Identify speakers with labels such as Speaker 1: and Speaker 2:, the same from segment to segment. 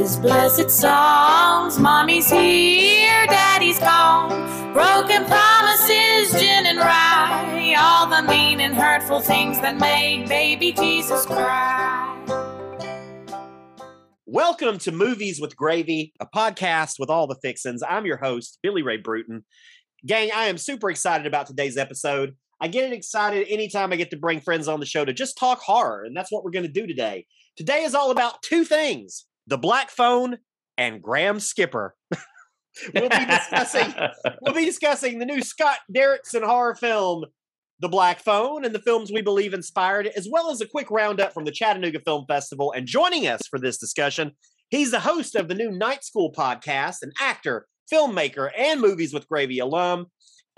Speaker 1: his blessed songs. Mommy's here, daddy's gone. Broken promises, gin and rye. All the mean and hurtful things that baby Jesus cry.
Speaker 2: Welcome to Movies with Gravy, a podcast with all the fixins. I'm your host, Billy Ray Brewton. Gang, I am super excited about today's episode. I get excited anytime I get to bring friends on the show to just talk horror, and that's what we're going to do today. Today is all about two things the Black Phone and Graham Skipper. we'll be discussing we'll be discussing the new Scott Derrickson horror film, The Black Phone, and the films we believe inspired it, as well as a quick roundup from the Chattanooga Film Festival. And joining us for this discussion, he's the host of the new Night School podcast, an actor, filmmaker, and Movies with Gravy alum.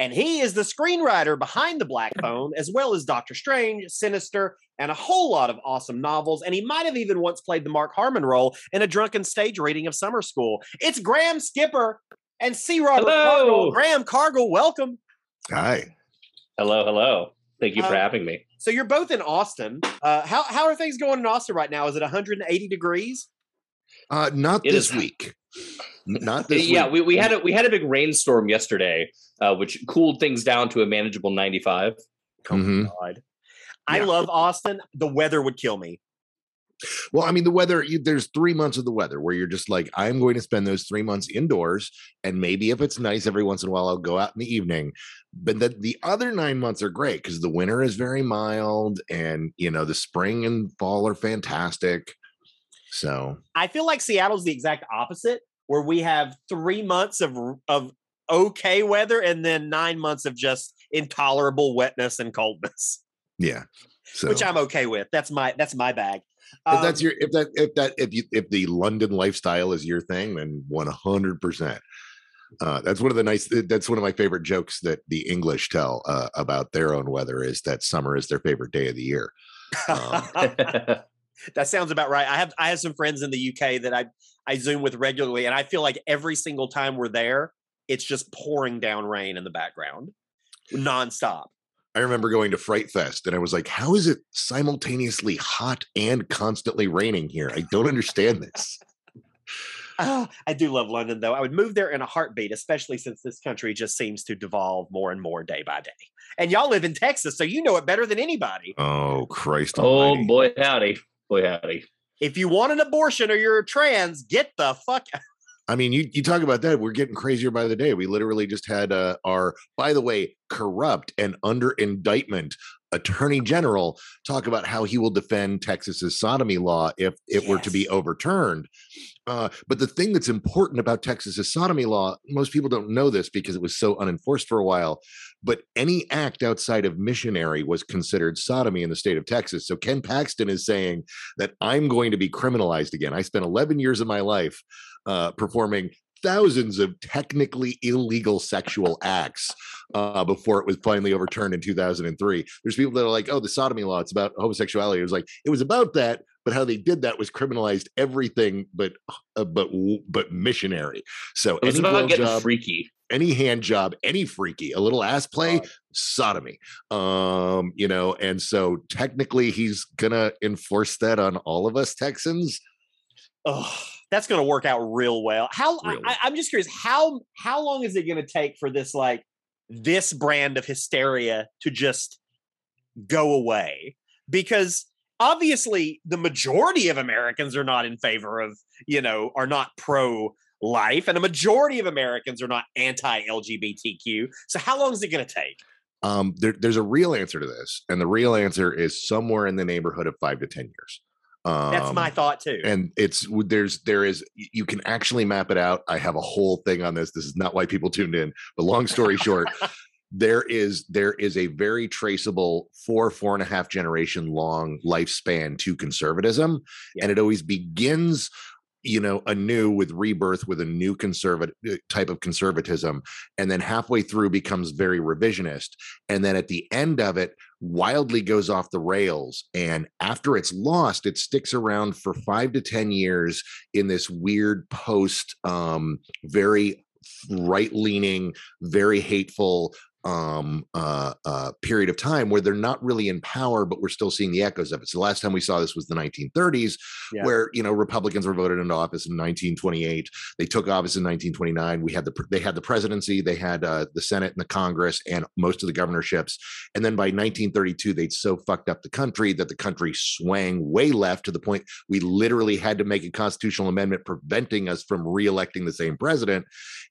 Speaker 2: And he is the screenwriter behind The Black Phone, as well as Doctor Strange, Sinister, and a whole lot of awesome novels. And he might have even once played the Mark Harmon role in a drunken stage reading of Summer School. It's Graham Skipper and C. Robert
Speaker 3: Hello.
Speaker 2: Cargill. Graham Cargill, welcome.
Speaker 4: Hi.
Speaker 3: Hello, hello. Thank you for
Speaker 2: Uh,
Speaker 3: having me.
Speaker 2: So you're both in Austin. Uh, how how are things going in Austin right now? Is it 180 degrees?
Speaker 4: Uh, not
Speaker 3: It
Speaker 4: this
Speaker 3: is-
Speaker 4: week. Not this
Speaker 3: yeah,
Speaker 4: week.
Speaker 3: we, we had a we had a big rainstorm yesterday, uh, which cooled things down to a manageable 95.
Speaker 4: Mhm.
Speaker 2: God. I
Speaker 4: Yeah.
Speaker 2: love Austin. The weather would kill me.
Speaker 4: Well, I mean, the weather, you, there's three months of the weather where you're just like, I'm going to spend those three months indoors. And maybe if it's nice every once in a while, I'll go out in the evening. But the, the other nine months are great because the winter is very mild and, you know, the spring and fall are fantastic. So,
Speaker 2: I feel like Seattle's the exact opposite, where we have three months of of okay weather and then nine months of just intolerable wetness and coldness,
Speaker 4: yeah. So,
Speaker 2: which I'm okay with. That's my that's my bag.
Speaker 4: if that's
Speaker 2: Um,
Speaker 4: your, if that, if that, if you, if the London lifestyle is your thing, then 100%. Uh, that's one of the nice. That's one of my favorite jokes that the English tell uh, about their own weather is that summer is their favorite day of the year. Um,
Speaker 2: that sounds about right. I have I have some friends in the UK that I I zoom with regularly, and I feel like every single time we're there, it's just pouring down rain in the background, nonstop.
Speaker 4: I remember going to Fright Fest and I was like, "How is it simultaneously hot and constantly raining here? I don't understand this."
Speaker 2: Oh, I do love London, though. I would move there in a heartbeat, especially since this country just seems to devolve more and more day by day. And y'all live in Texas, so you know it better than anybody.
Speaker 4: Oh Christ!
Speaker 3: oh
Speaker 4: Almighty.
Speaker 3: boy, howdy, boy howdy.
Speaker 2: If you want an abortion or you're trans, get the fuck. Out.
Speaker 4: I mean, you you talk about that. We're getting crazier by the day. We literally just had uh, our, by the way, corrupt and under indictment attorney general talk about how he will defend Texas's sodomy law if it were to be overturned. Uh, but the thing that's important about Texas's sodomy law, most people don't know this because it was so unenforced for a while. But any act outside of missionary was considered sodomy in the state of Texas. So Ken Paxton is saying that I'm going to be criminalized again. I spent 11 years of my life uh, performing thousands of technically illegal sexual acts uh, before it was finally overturned in 2003. There's people that are like, "Oh, the sodomy law, it's about homosexuality." It was like it was about that, but how they did that was criminalized everything but uh, but but missionary. So
Speaker 3: It was
Speaker 4: any
Speaker 3: about getting
Speaker 4: blowjob,
Speaker 3: freaky.
Speaker 4: any hand job, any freaky, a little ass play, sodomy. Um, you know, and so technically he's gonna enforce that on all of us Texans.
Speaker 2: Oh, that's going to work out real well. How I,
Speaker 4: Real
Speaker 2: I, I'm just curious how how long is it going to take for this like this brand of hysteria to just go away? Because obviously the majority of Americans are not in favor of you know are not pro life, and a majority of Americans are not anti LGBTQ. So how long is it going to take?
Speaker 4: Um, there, there's a real answer to this, and the real answer is somewhere in the neighborhood of five to ten years. Um,
Speaker 2: That's my thought too.
Speaker 4: and it's there's there is you can actually map it out i have a whole thing on this this is not why people tuned in but long story short there is there is a very traceable four four and a half generation long lifespan to conservatism
Speaker 2: Yeah.
Speaker 4: and it always begins you know anew with rebirth with a new conservative type of conservatism and then halfway through becomes very revisionist and then at the end of it wildly goes off the rails and after it's lost it sticks around for 5 to 10 years in this weird post um very right leaning very hateful um, uh, uh, period of time where they're not really in power, but we're still seeing the echoes of it. So the last time we saw this was the 1930s,
Speaker 2: Yeah.
Speaker 4: where you know Republicans were voted into office in 1928. They took office in 1929. We had the they had the presidency, they had uh, the Senate and the Congress, and most of the governorships. And then by 1932, they'd so fucked up the country that the country swang way left to the point we literally had to make a constitutional amendment preventing us from reelecting the same president.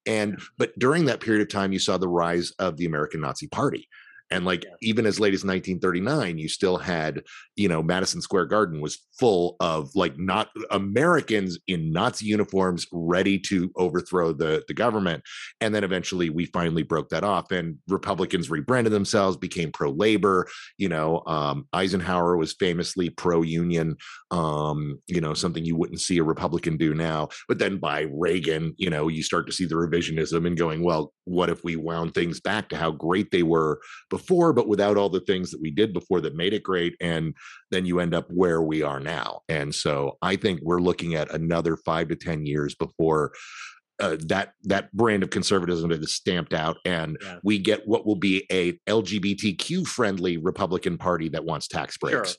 Speaker 4: And but during that period of time, you saw the rise of the American Nazi Party. And like
Speaker 2: Yeah.
Speaker 4: even as late as 1939, you still had, you know, Madison Square Garden was full of like not Americans in Nazi uniforms ready to overthrow the, the government. And then eventually we finally broke that off and Republicans rebranded themselves, became pro-labor. You know, um, Eisenhower was famously pro-union, um, you know, something you wouldn't see a Republican do now. But then by Reagan, you know, you start to see the revisionism and going, well, what if we wound things back to how great they were before, but without all the things that we did before that made it great. And then you end up where we are now. And so I think we're looking at another five to 10 years before. Uh, that that brand of conservatism is stamped out, and
Speaker 2: Yeah.
Speaker 4: we get what will be a LGBTQ friendly Republican Party that wants tax breaks.
Speaker 2: Sure.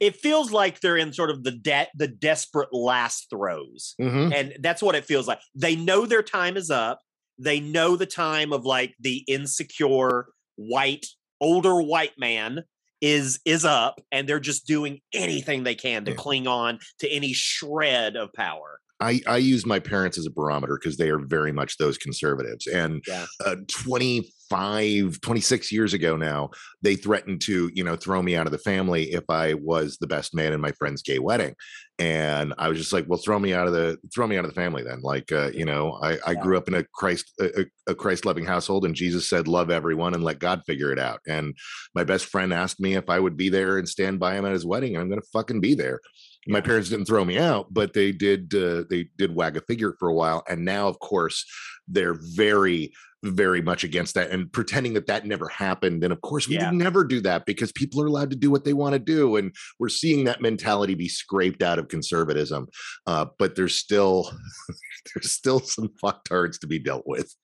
Speaker 2: It feels like they're in sort of the de- the desperate last throes.
Speaker 4: Mhm.
Speaker 2: and that's what it feels like they know their time is up they know the time of like the insecure white older white man is is up and they're just doing anything they can to
Speaker 4: Yeah.
Speaker 2: cling on to any shred of power
Speaker 4: I, I use my parents as a barometer because they are very much those conservatives. And
Speaker 2: Yeah.
Speaker 4: uh, 25, 26 years ago now, they threatened to, you know, throw me out of the family if I was the best man in my friend's gay wedding. And I was just like, well, throw me out of the, throw me out of the family then. Like, uh, you know, I, I
Speaker 2: Yeah.
Speaker 4: grew up in a Christ, a, a Christ loving household and Jesus said, love everyone and let God figure it out. And my best friend asked me if I would be there and stand by him at his wedding. And I'm going to fucking be there my parents didn't throw me out but they did uh, they did wag a figure for a while and now of course they're very very much against that and pretending that that never happened and of course we
Speaker 2: Yeah.
Speaker 4: never do that because people are allowed to do what they want to do and we're seeing that mentality be scraped out of conservatism uh, but there's still there's still some fucktards to be dealt with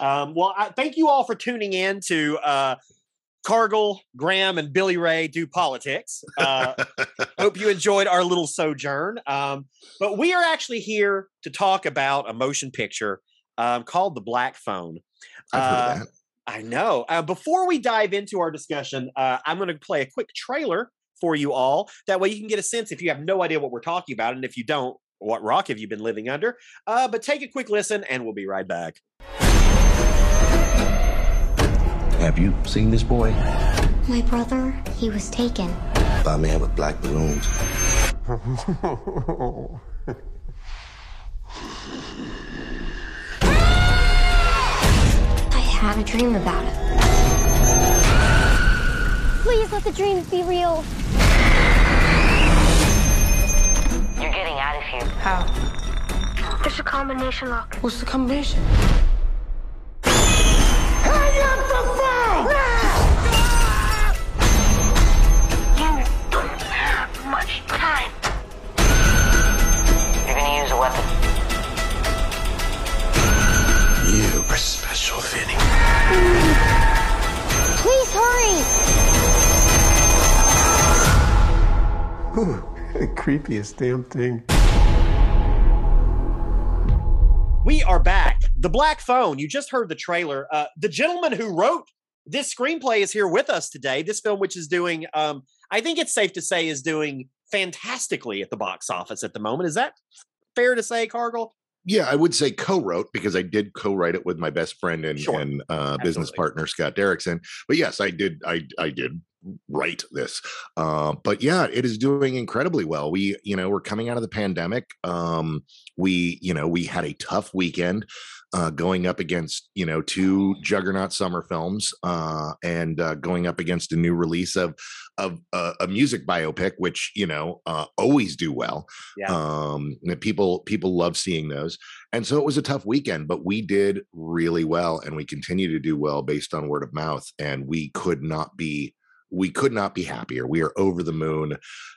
Speaker 2: um, well I, thank you all for tuning in to uh, cargill graham and billy ray do politics uh, hope you enjoyed our little sojourn. Um, but we are actually here to talk about a motion picture um, called The Black Phone. Uh. I know. Uh, before we dive into our discussion, uh, I'm going to play a quick trailer for you all. That way you can get a sense if you have no idea what we're talking about. And if you don't, what rock have you been living under? Uh, but take a quick listen and we'll be right back.
Speaker 5: Have you seen this boy?
Speaker 6: My brother, he was taken.
Speaker 5: By a man with black balloons.
Speaker 6: I had a dream about it. Please let the dreams be real.
Speaker 7: You're getting out of here.
Speaker 6: How? There's a combination lock.
Speaker 7: What's the combination?
Speaker 6: You
Speaker 5: are special, Finney.
Speaker 6: Please hurry.
Speaker 8: Ooh, the creepiest damn thing.
Speaker 2: We are back. The Black Phone. You just heard the trailer. Uh, the gentleman who wrote this screenplay is here with us today. This film, which is doing, um, I think it's safe to say, is doing fantastically at the box office at the moment. Is that fair to say, Cargill?
Speaker 4: Yeah, I would say co-wrote because I did co-write it with my best friend and,
Speaker 2: Sure.
Speaker 4: and uh, business partner Scott Derrickson. But yes, I did. I I did write this. Uh, but yeah, it is doing incredibly well. We you know we're coming out of the pandemic. Um, we you know we had a tough weekend. Uh, going up against you know two juggernaut summer films uh, and uh, going up against a new release of of uh, a music biopic, which you know uh, always do well.
Speaker 2: Yeah.
Speaker 4: Um, people people love seeing those, and so it was a tough weekend, but we did really well, and we continue to do well based on word of mouth, and we could not be we could not be happier. We are over the moon.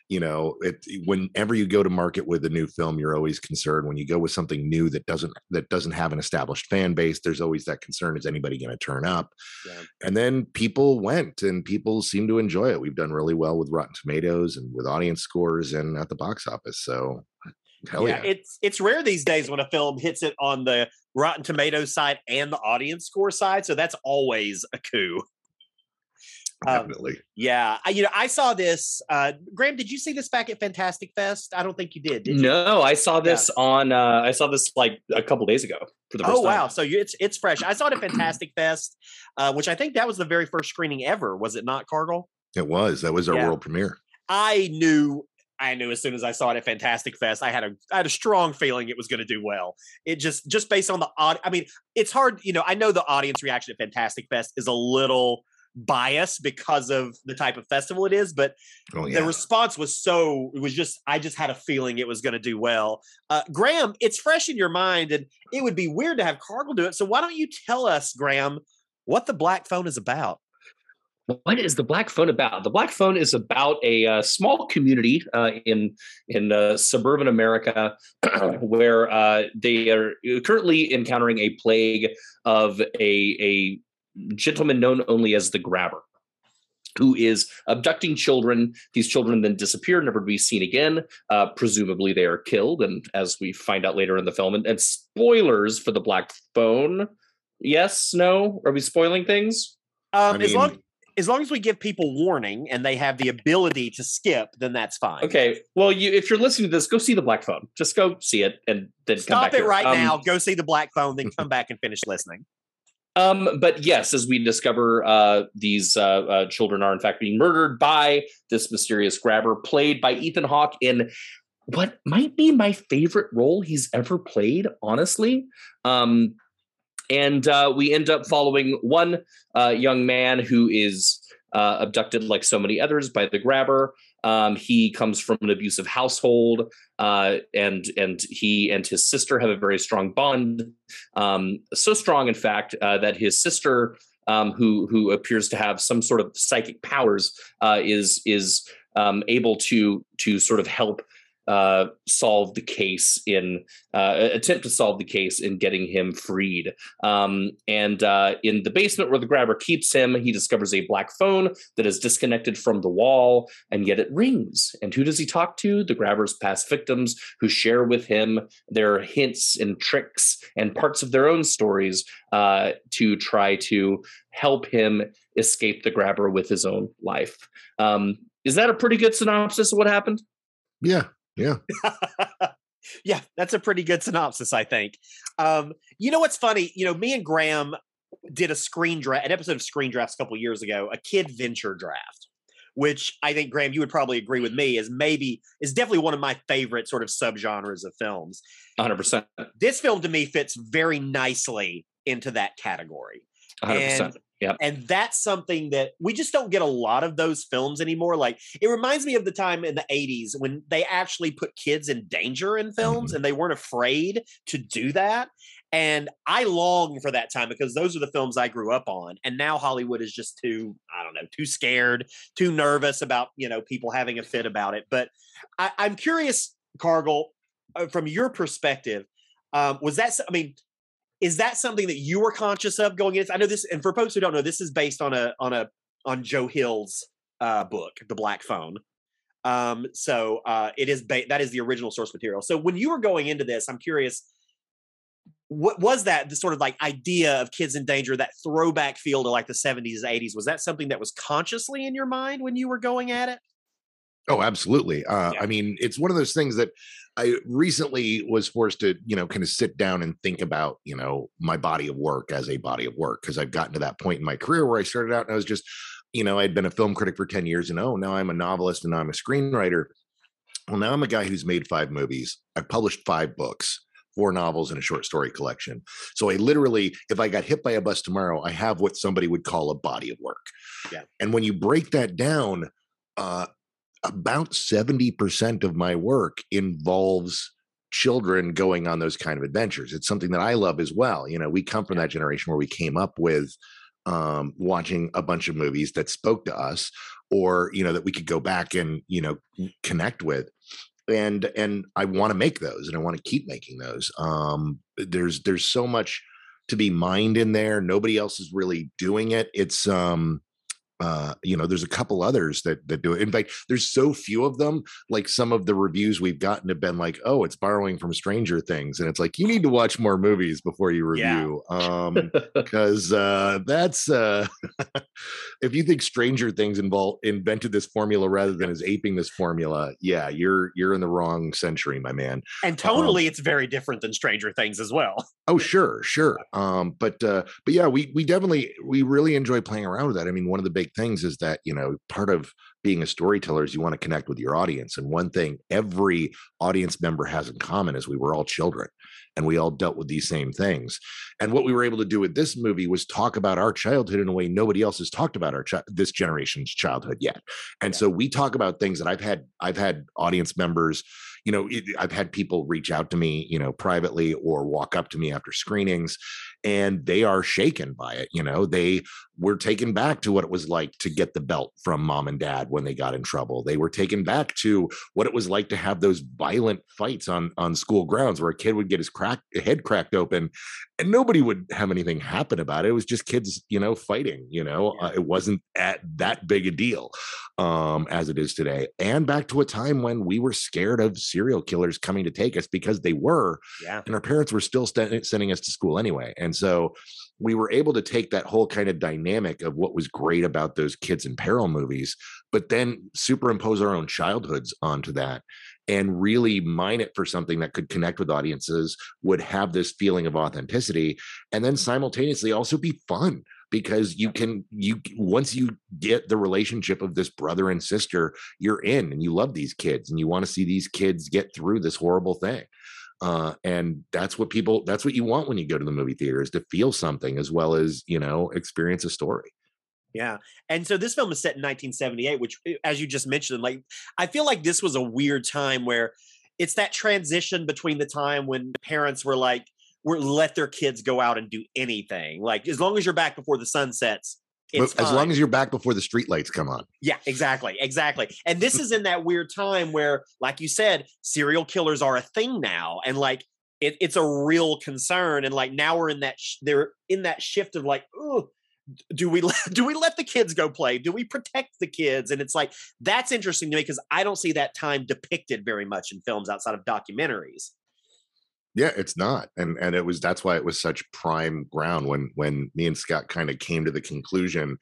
Speaker 4: You know, it, whenever you go to market with a new film, you're always concerned. When you go with something new that doesn't that doesn't have an established fan base, there's always that concern: is anybody going to turn up?
Speaker 2: Yeah.
Speaker 4: And then people went, and people seem to enjoy it. We've done really well with Rotten Tomatoes and with audience scores and at the box office. So, hell yeah,
Speaker 2: it's it's rare these days when a film hits it on the Rotten Tomatoes side and the audience score side, so that's always a coup. Um,
Speaker 4: definitely.
Speaker 2: yeah, I, you know, I saw this. Uh, Graham, did you see this back at Fantastic Fest? I don't think you did. did you?
Speaker 3: No, I saw this on. Uh, I saw this like a couple days ago for the first
Speaker 2: Oh
Speaker 3: time.
Speaker 2: wow! So you, it's it's fresh. I saw it at Fantastic Fest, uh, which I think that was the very first screening ever. Was it not, Cargill?
Speaker 4: It was that was our
Speaker 2: Yeah.
Speaker 4: world premiere.
Speaker 2: I knew I knew as soon as I saw it at Fantastic Fest, I had a I had a strong feeling it was going to do well. It just just based on the odd. I mean, it's hard. You know, I know the audience reaction at Fantastic Fest is a little biased because of the type of festival it is, but
Speaker 4: Oh
Speaker 2: the response was so it was just I just had a feeling it was going to do well. Uh, Graham, it's fresh in your mind, and it would be weird to have Cargill do it. So why don't you tell us, Graham, what the Black Phone is about?
Speaker 3: What is the Black Phone about? The Black Phone is about a uh, small community uh, in in uh, suburban America where uh, they are currently encountering a plague of a a gentleman known only as the Grabber, who is abducting children. These children then disappear, never to be seen again. Uh, presumably, they are killed, and as we find out later in the film, and, and spoilers for the Black Phone. Yes, no, are we spoiling things?
Speaker 2: Um,
Speaker 4: I
Speaker 2: as long as long as we give people warning and they have the ability to skip, then that's fine.
Speaker 3: Okay. Well, you if you're listening to this, go see the Black Phone. Just go see it and then come
Speaker 2: Stop
Speaker 3: back
Speaker 2: it
Speaker 3: here.
Speaker 2: right
Speaker 3: Um,
Speaker 2: now. Go see the Black Phone, then come back and finish listening.
Speaker 3: Um, but yes, as we discover, uh, these uh, uh, children are in fact being murdered by this mysterious grabber, played by Ethan Hawke in what might be my favorite role he's ever played. Honestly, um, and uh, we end up following one uh, young man who is uh, abducted, like so many others, by the grabber. Um, he comes from an abusive household, uh, and and he and his sister have a very strong bond. Um, so strong, in fact, uh, that his sister, um, who who appears to have some sort of psychic powers, uh, is is um, able to to sort of help uh, solve the case in uh, attempt to solve the case in getting him freed. Um, and uh, in the basement where the grabber keeps him, he discovers a black phone that is disconnected from the wall, and yet it rings. And who does he talk to? The grabber's past victims who share with him their hints and tricks and parts of their own stories uh, to try to help him escape the grabber with his own life. Um, is that a pretty good synopsis of what happened?
Speaker 4: yeah, yeah.
Speaker 2: yeah, that's a pretty good synopsis, I think. Um, you know what's funny? You know, me and Graham did a screen draft, an episode of Screen Drafts a couple years ago, a kid venture draft, which I think Graham, you would probably agree with me, is maybe is definitely one of my favorite sort of subgenres of films.
Speaker 3: 100%.
Speaker 2: This film to me fits very nicely into that category.
Speaker 3: 100%.
Speaker 2: And-
Speaker 3: Yep.
Speaker 2: And that's something that we just don't get a lot of those films anymore. Like it reminds me of the time in the 80s when they actually put kids in danger in films and they weren't afraid to do that. And I long for that time because those are the films I grew up on. And now Hollywood is just too, I don't know, too scared, too nervous about, you know, people having a fit about it. But I, I'm curious, Cargill, uh, from your perspective, um, was that, I mean, is that something that you were conscious of going into? I know this, and for folks who don't know, this is based on a on a on Joe Hill's uh, book, The Black Phone. Um, so uh, it is ba- that is the original source material. So when you were going into this, I'm curious, what was that the sort of like idea of kids in danger, that throwback feel to like the 70s, 80s? Was that something that was consciously in your mind when you were going at it?
Speaker 4: Oh, absolutely. Uh,
Speaker 2: Yeah.
Speaker 4: I mean, it's one of those things that I recently was forced to, you know, kind of sit down and think about, you know, my body of work as a body of work because I've gotten to that point in my career where I started out and I was just, you know, I'd been a film critic for 10 years and oh, now I'm a novelist and I'm a screenwriter. Well, now I'm a guy who's made five movies. I've published five books, four novels, and a short story collection. So I literally, if I got hit by a bus tomorrow, I have what somebody would call a body of work.
Speaker 2: Yeah.
Speaker 4: And when you break that down, uh, about 70% of my work involves children going on those kind of adventures. It's something that I love as well. You know, we come from that generation where we came up with um, watching a bunch of movies that spoke to us or you know that we could go back and you know connect with and and i want to make those and i want to keep making those um there's there's so much to be mined in there nobody else is really doing it it's um uh you know there's a couple others that that do it in fact there's so few of them like some of the reviews we've gotten have been like oh it's borrowing from stranger things and it's like you need to watch more movies before you
Speaker 2: Yeah.
Speaker 4: review um because uh that's uh if you think stranger things involved invented this formula rather than is aping this formula yeah you're you're in the wrong century my man
Speaker 2: And
Speaker 4: Um,
Speaker 2: it's very different than Stranger Things as well.
Speaker 4: Oh, sure, sure. Um, but uh, but yeah, we we definitely we really enjoy playing around with that. I mean, one of the big things is that you know part of being a storyteller is you want to connect with your audience, and one thing every audience member has in common is we were all children, and we all dealt with these same things. And what we were able to do with this movie was talk about our childhood in a way nobody else has talked about our chi- this generation's childhood yet. And so we talk about things that I've had I've had audience members you know it, i've had people reach out to me you know privately or walk up to me after screenings and they are shaken by it you know? They were taken back to what it was like to get the belt from mom and dad when they got in trouble. They were taken back to what it was like to have those violent fights on on school grounds where a kid would get his crack head cracked open and nobody would have anything happen about it. It was just kids you know fighting you know? Uh, it wasn't at that big a deal um, as it is today, and back to a time when we were scared of serial killers coming to take us because they were,
Speaker 2: Yeah.
Speaker 4: and our parents were still st- sending us to school anyway. And so we were able to take that whole kind of dynamic of what was great about those kids in peril movies, but then superimpose our own childhoods onto that and really mine it for something that could connect with audiences, would have this feeling of authenticity, and then simultaneously also be fun because you can you once you get the relationship of this brother and sister you're in and you love these kids and you want to see these kids get through this horrible thing uh, and that's what people that's what you want when you go to the movie theater is to feel something as well as you know experience a story
Speaker 2: Yeah. And so this film is set in 1978, which, eh, as you just mentioned, like, I feel like this was a weird time where it's that transition between the time when parents were like, were let their kids go out and do anything. Like, as long as you're back before the sun sets,
Speaker 4: as long as you're back before the streetlights come on
Speaker 2: Yeah, exactly, exactly. And this is in that weird time where, like you said, serial killers are a thing now, and like it, it's a real concern. And like now we're in that sh- they're in that shift of like, oh, do we let, do we let the kids go play? Do we protect the kids? And it's like that's interesting to me because I don't see that time depicted very much in films outside of documentaries.
Speaker 4: Yeah, it's not. And and it was that's why it was such prime ground when when me and Scott kind of came to the conclusion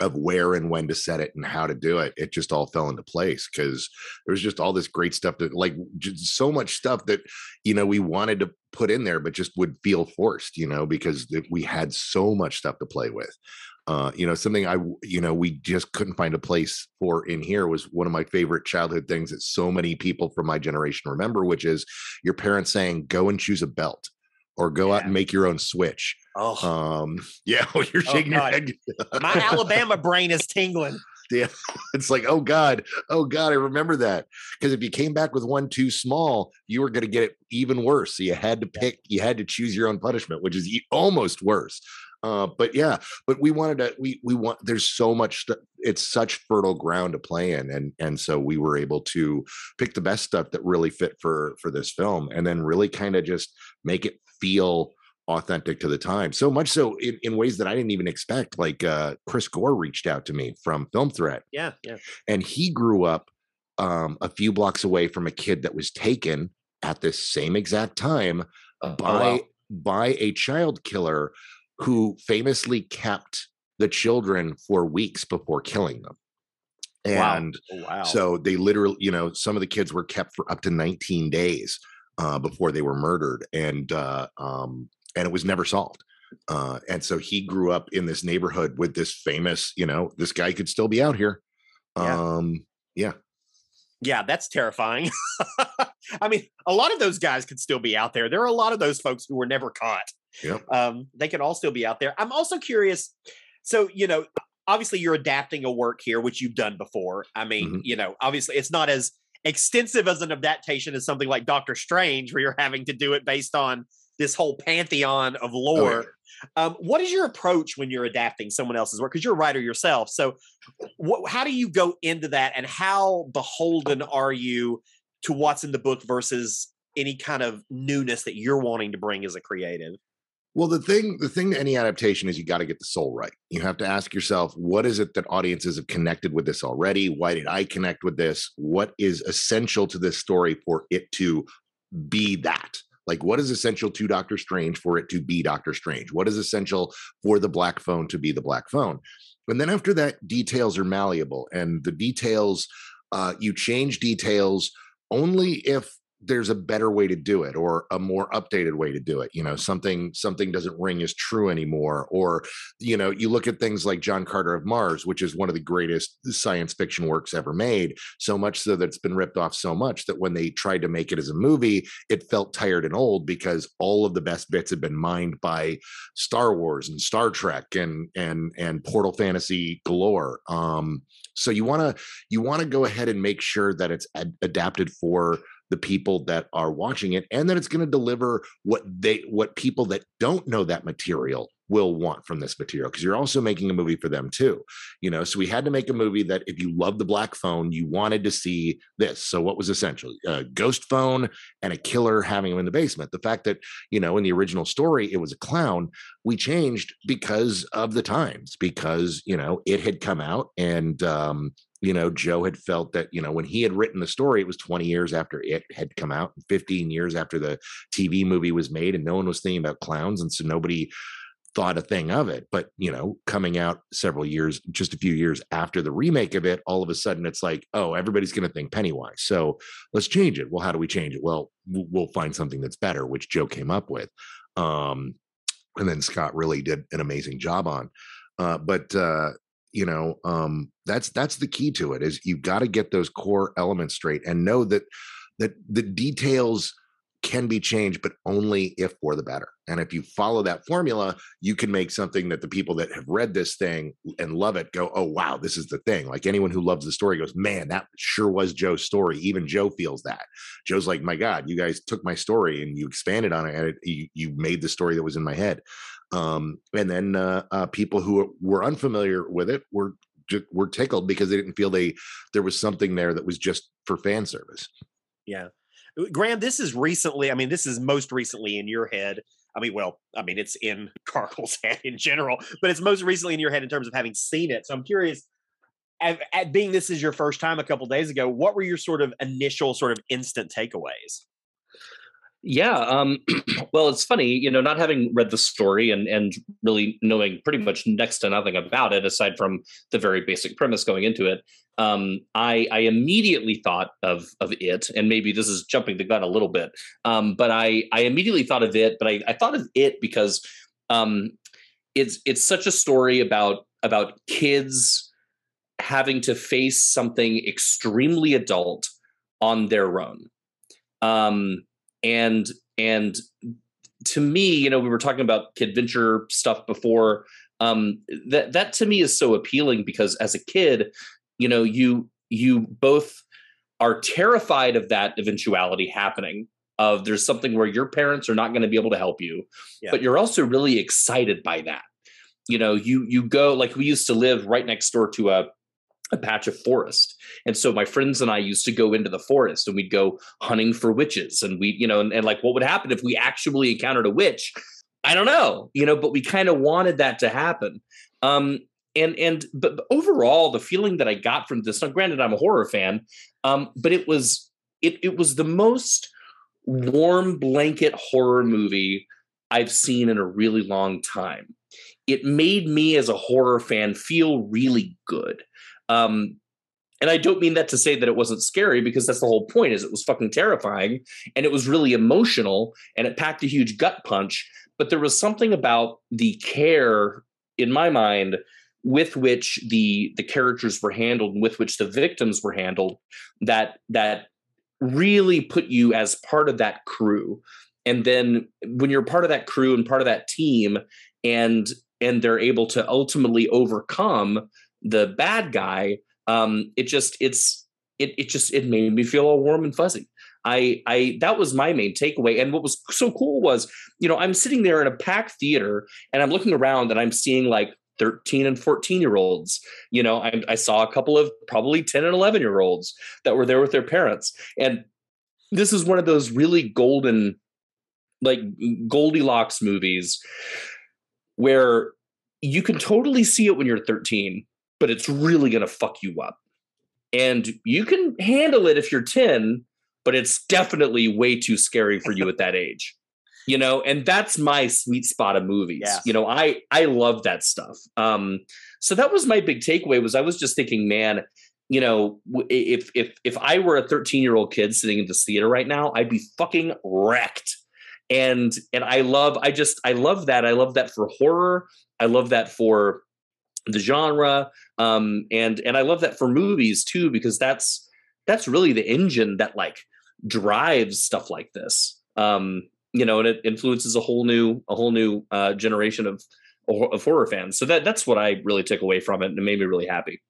Speaker 4: of where and when to set it and how to do it. It just all fell into place because there was just all this great stuff that like so much stuff that you know we wanted to put in there but just would feel forced, you know, because we had so much stuff to play with. Uh, you know, something I, you know, we just couldn't find a place for in here was one of my favorite childhood things that so many people from my generation remember, which is your parents saying, go and choose a belt or go out and make your own switch.
Speaker 2: Oh,
Speaker 4: Um, yeah, you're
Speaker 2: Oh,
Speaker 4: shaking your
Speaker 2: God.
Speaker 4: head.
Speaker 2: my Alabama brain is tingling.
Speaker 4: Yeah, it's like, oh God, oh God, I remember that. Because if you came back with one too small, you were going to get it even worse. So you had to pick, you had to choose your own punishment, which is almost worse. Uh, but yeah, but we wanted to, we we want. There's so much. stu- It's such fertile ground to play in, and and so we were able to pick the best stuff that really fit for for this film, and then really kind of just make it feel authentic to the time. So much so in, in ways that I didn't even expect. Like uh, Chris Gore reached out to me from Film Threat,
Speaker 2: Yeah, yeah.
Speaker 4: and he grew up um, a few blocks away from a kid that was taken at this same exact time
Speaker 3: Oh,
Speaker 4: by
Speaker 3: wow.
Speaker 4: by a child killer who famously kept the children for weeks before killing them. And
Speaker 2: Oh, wow.
Speaker 4: so they literally, you know, some of the kids were kept for up to 19 days uh, before they were murdered, and uh, um, and it was never solved. Uh, and so he grew up in this neighborhood with this famous, you know, this guy could still be out here.
Speaker 2: Yeah.
Speaker 4: Um, yeah,
Speaker 2: Yeah, that's terrifying. I mean, a lot of those guys could still be out there. There are a lot of those folks who were never caught.
Speaker 4: Yep.
Speaker 2: Um, they could all still be out there. I'm also curious. So, you know, obviously you're adapting a work here, which you've done before. I mean,
Speaker 4: Mhm.
Speaker 2: you know, obviously it's not as extensive as an adaptation as something like Doctor Strange, where you're having to do it based on this whole pantheon of
Speaker 4: Oh,
Speaker 2: lore. Um, what is your approach when you're adapting someone else's work? Because you're a writer yourself. So, wh- how do you go into that, and how beholden are you to what's in the book versus any kind of newness that you're wanting to bring as a creative?
Speaker 4: Well, the thing, the thing to any adaptation is you got to get the soul right. You have to ask yourself, what is it that audiences have connected with this already? Why did I connect with this? What is essential to this story for it to be that? Like, what is essential to Doctor Strange for it to be Doctor Strange? What is essential for the black phone to be the black phone? And then after that, details are malleable, and the details, uh, you change details only if there's a better way to do it or a more updated way to do it you know something something doesn't ring as true anymore or you know you look at things like john carter of mars which is one of the greatest science fiction works ever made so much so that it's been ripped off so much that when they tried to make it as a movie it felt tired and old because all of the best bits had been mined by star wars and star trek and and and portal fantasy galore um so you want to you want to go ahead and make sure that it's ad- adapted for the people that are watching it and that it's going to deliver what they what people that don't know that material will want from this material because you're also making a movie for them too you know? So we had to make a movie that if you love the black phone you wanted to see this. So what was essential? A ghost phone and a killer having him in the basement. The fact that you know in the original story it was a clown we changed because of the times because you know it had come out and um you know, Joe had felt that, you know, when he had written the story, it was 20 years after it had come out, 15 years after the TV movie was made, and no one was thinking about clowns. And so nobody thought a thing of it. But, you know, coming out several years, just a few years after the remake of it, all of a sudden it's like, oh, everybody's going to think Pennywise. So let's change it. Well, how do we change it? Well, we'll find something that's better, which Joe came up with. Um, and then Scott really did an amazing job on. Uh, but uh, you know um that's that's the key to it is you've got to get those core elements straight and know that that the details can be changed but only if for the better. And if you follow that formula you can make something that the people that have read this thing and love it go oh wow this is the thing. Like anyone who loves the story goes man that sure was joe's story. Even joe feels that. Joe's like my god you guys took my story and you expanded on it and it, you, you made the story that was in my head um, and then uh, uh, people who were unfamiliar with it were were tickled because they didn't feel they there was something there that was just for fan service.
Speaker 2: Yeah. Graham, this is recently, I mean, this is most recently in your head. I mean, well, I mean, it's in Cargill's head in general, but it's most recently in your head in terms of having seen it. So I'm curious, at, at being this is your first time a couple days ago, what were your sort of initial, sort of instant takeaways?
Speaker 3: Yeah. Um, well, it's funny, you know, not having read the story and and really knowing pretty much next to nothing about it, aside from the very basic premise going into it. Um, I I immediately thought of of it, and maybe this is jumping the gun a little bit, um, but I I immediately thought of it, but I, I thought of it because um, it's it's such a story about about kids having to face something extremely adult on their own. Um, and and to me you know we were talking about kid venture stuff before um that that to me is so appealing because as a kid you know you you both are terrified of that eventuality happening of there's something where your parents are not going to be able to help you
Speaker 2: Yeah.
Speaker 3: but you're also really excited by that you know you you go like we used to live right next door to a a patch of forest. And so my friends and i used to go into the forest and we'd go hunting for witches and we you know and, and like what would happen if we actually encountered a witch? I don't know you know but we kind of wanted that to happen. Um and and but, overall the feeling that i got from this now granted i'm a horror fan um but it was it it was the most warm blanket horror movie i've seen in a really long time. It made me as a horror fan feel really good um and I don't mean that to say that it wasn't scary because that's the whole point is it was fucking terrifying and it was really emotional and it packed a huge gut punch but there was something about the care in my mind with which the the characters were handled and with which the victims were handled that that really put you as part of that crew. And then when you're part of that crew and part of that team and and they're able to ultimately overcome the bad guy um it just it's it it just it made me feel all warm and fuzzy I I that was my main takeaway. And what was so cool was, you know, I'm sitting there in a packed theater and I'm looking around and I'm seeing like 13 and 14 year olds. You know, I, I saw a couple of probably 10 and 11 year olds that were there with their parents. And this is one of those really golden, like Goldilocks movies where you can totally see it when you're 13, but it's really going to fuck you up. And you can handle it if you're 10, but it's definitely way too scary for you at that age. You know, and that's my sweet spot of movies.
Speaker 2: Yeah.
Speaker 3: You know, I I love that stuff. Um so that was my big takeaway was I was just thinking, man, you know, if if if I were a 13-year-old kid sitting in this theater right now, I'd be fucking wrecked. And and I love I just I love that. I love that for horror. I love that for the genre um and and i love that for movies too because that's that's really the engine that like drives stuff like this um you know and it influences a whole new a whole new uh generation of of horror fans so that that's what i really took away from it and it made me really happy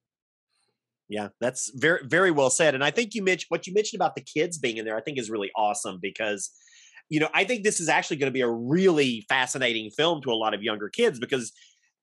Speaker 2: Yeah, that's very very well said. And I think you mentioned what you mentioned about the kids being in there. I think is really awesome because, you know, I think this is actually going to be a really fascinating film to a lot of younger kids because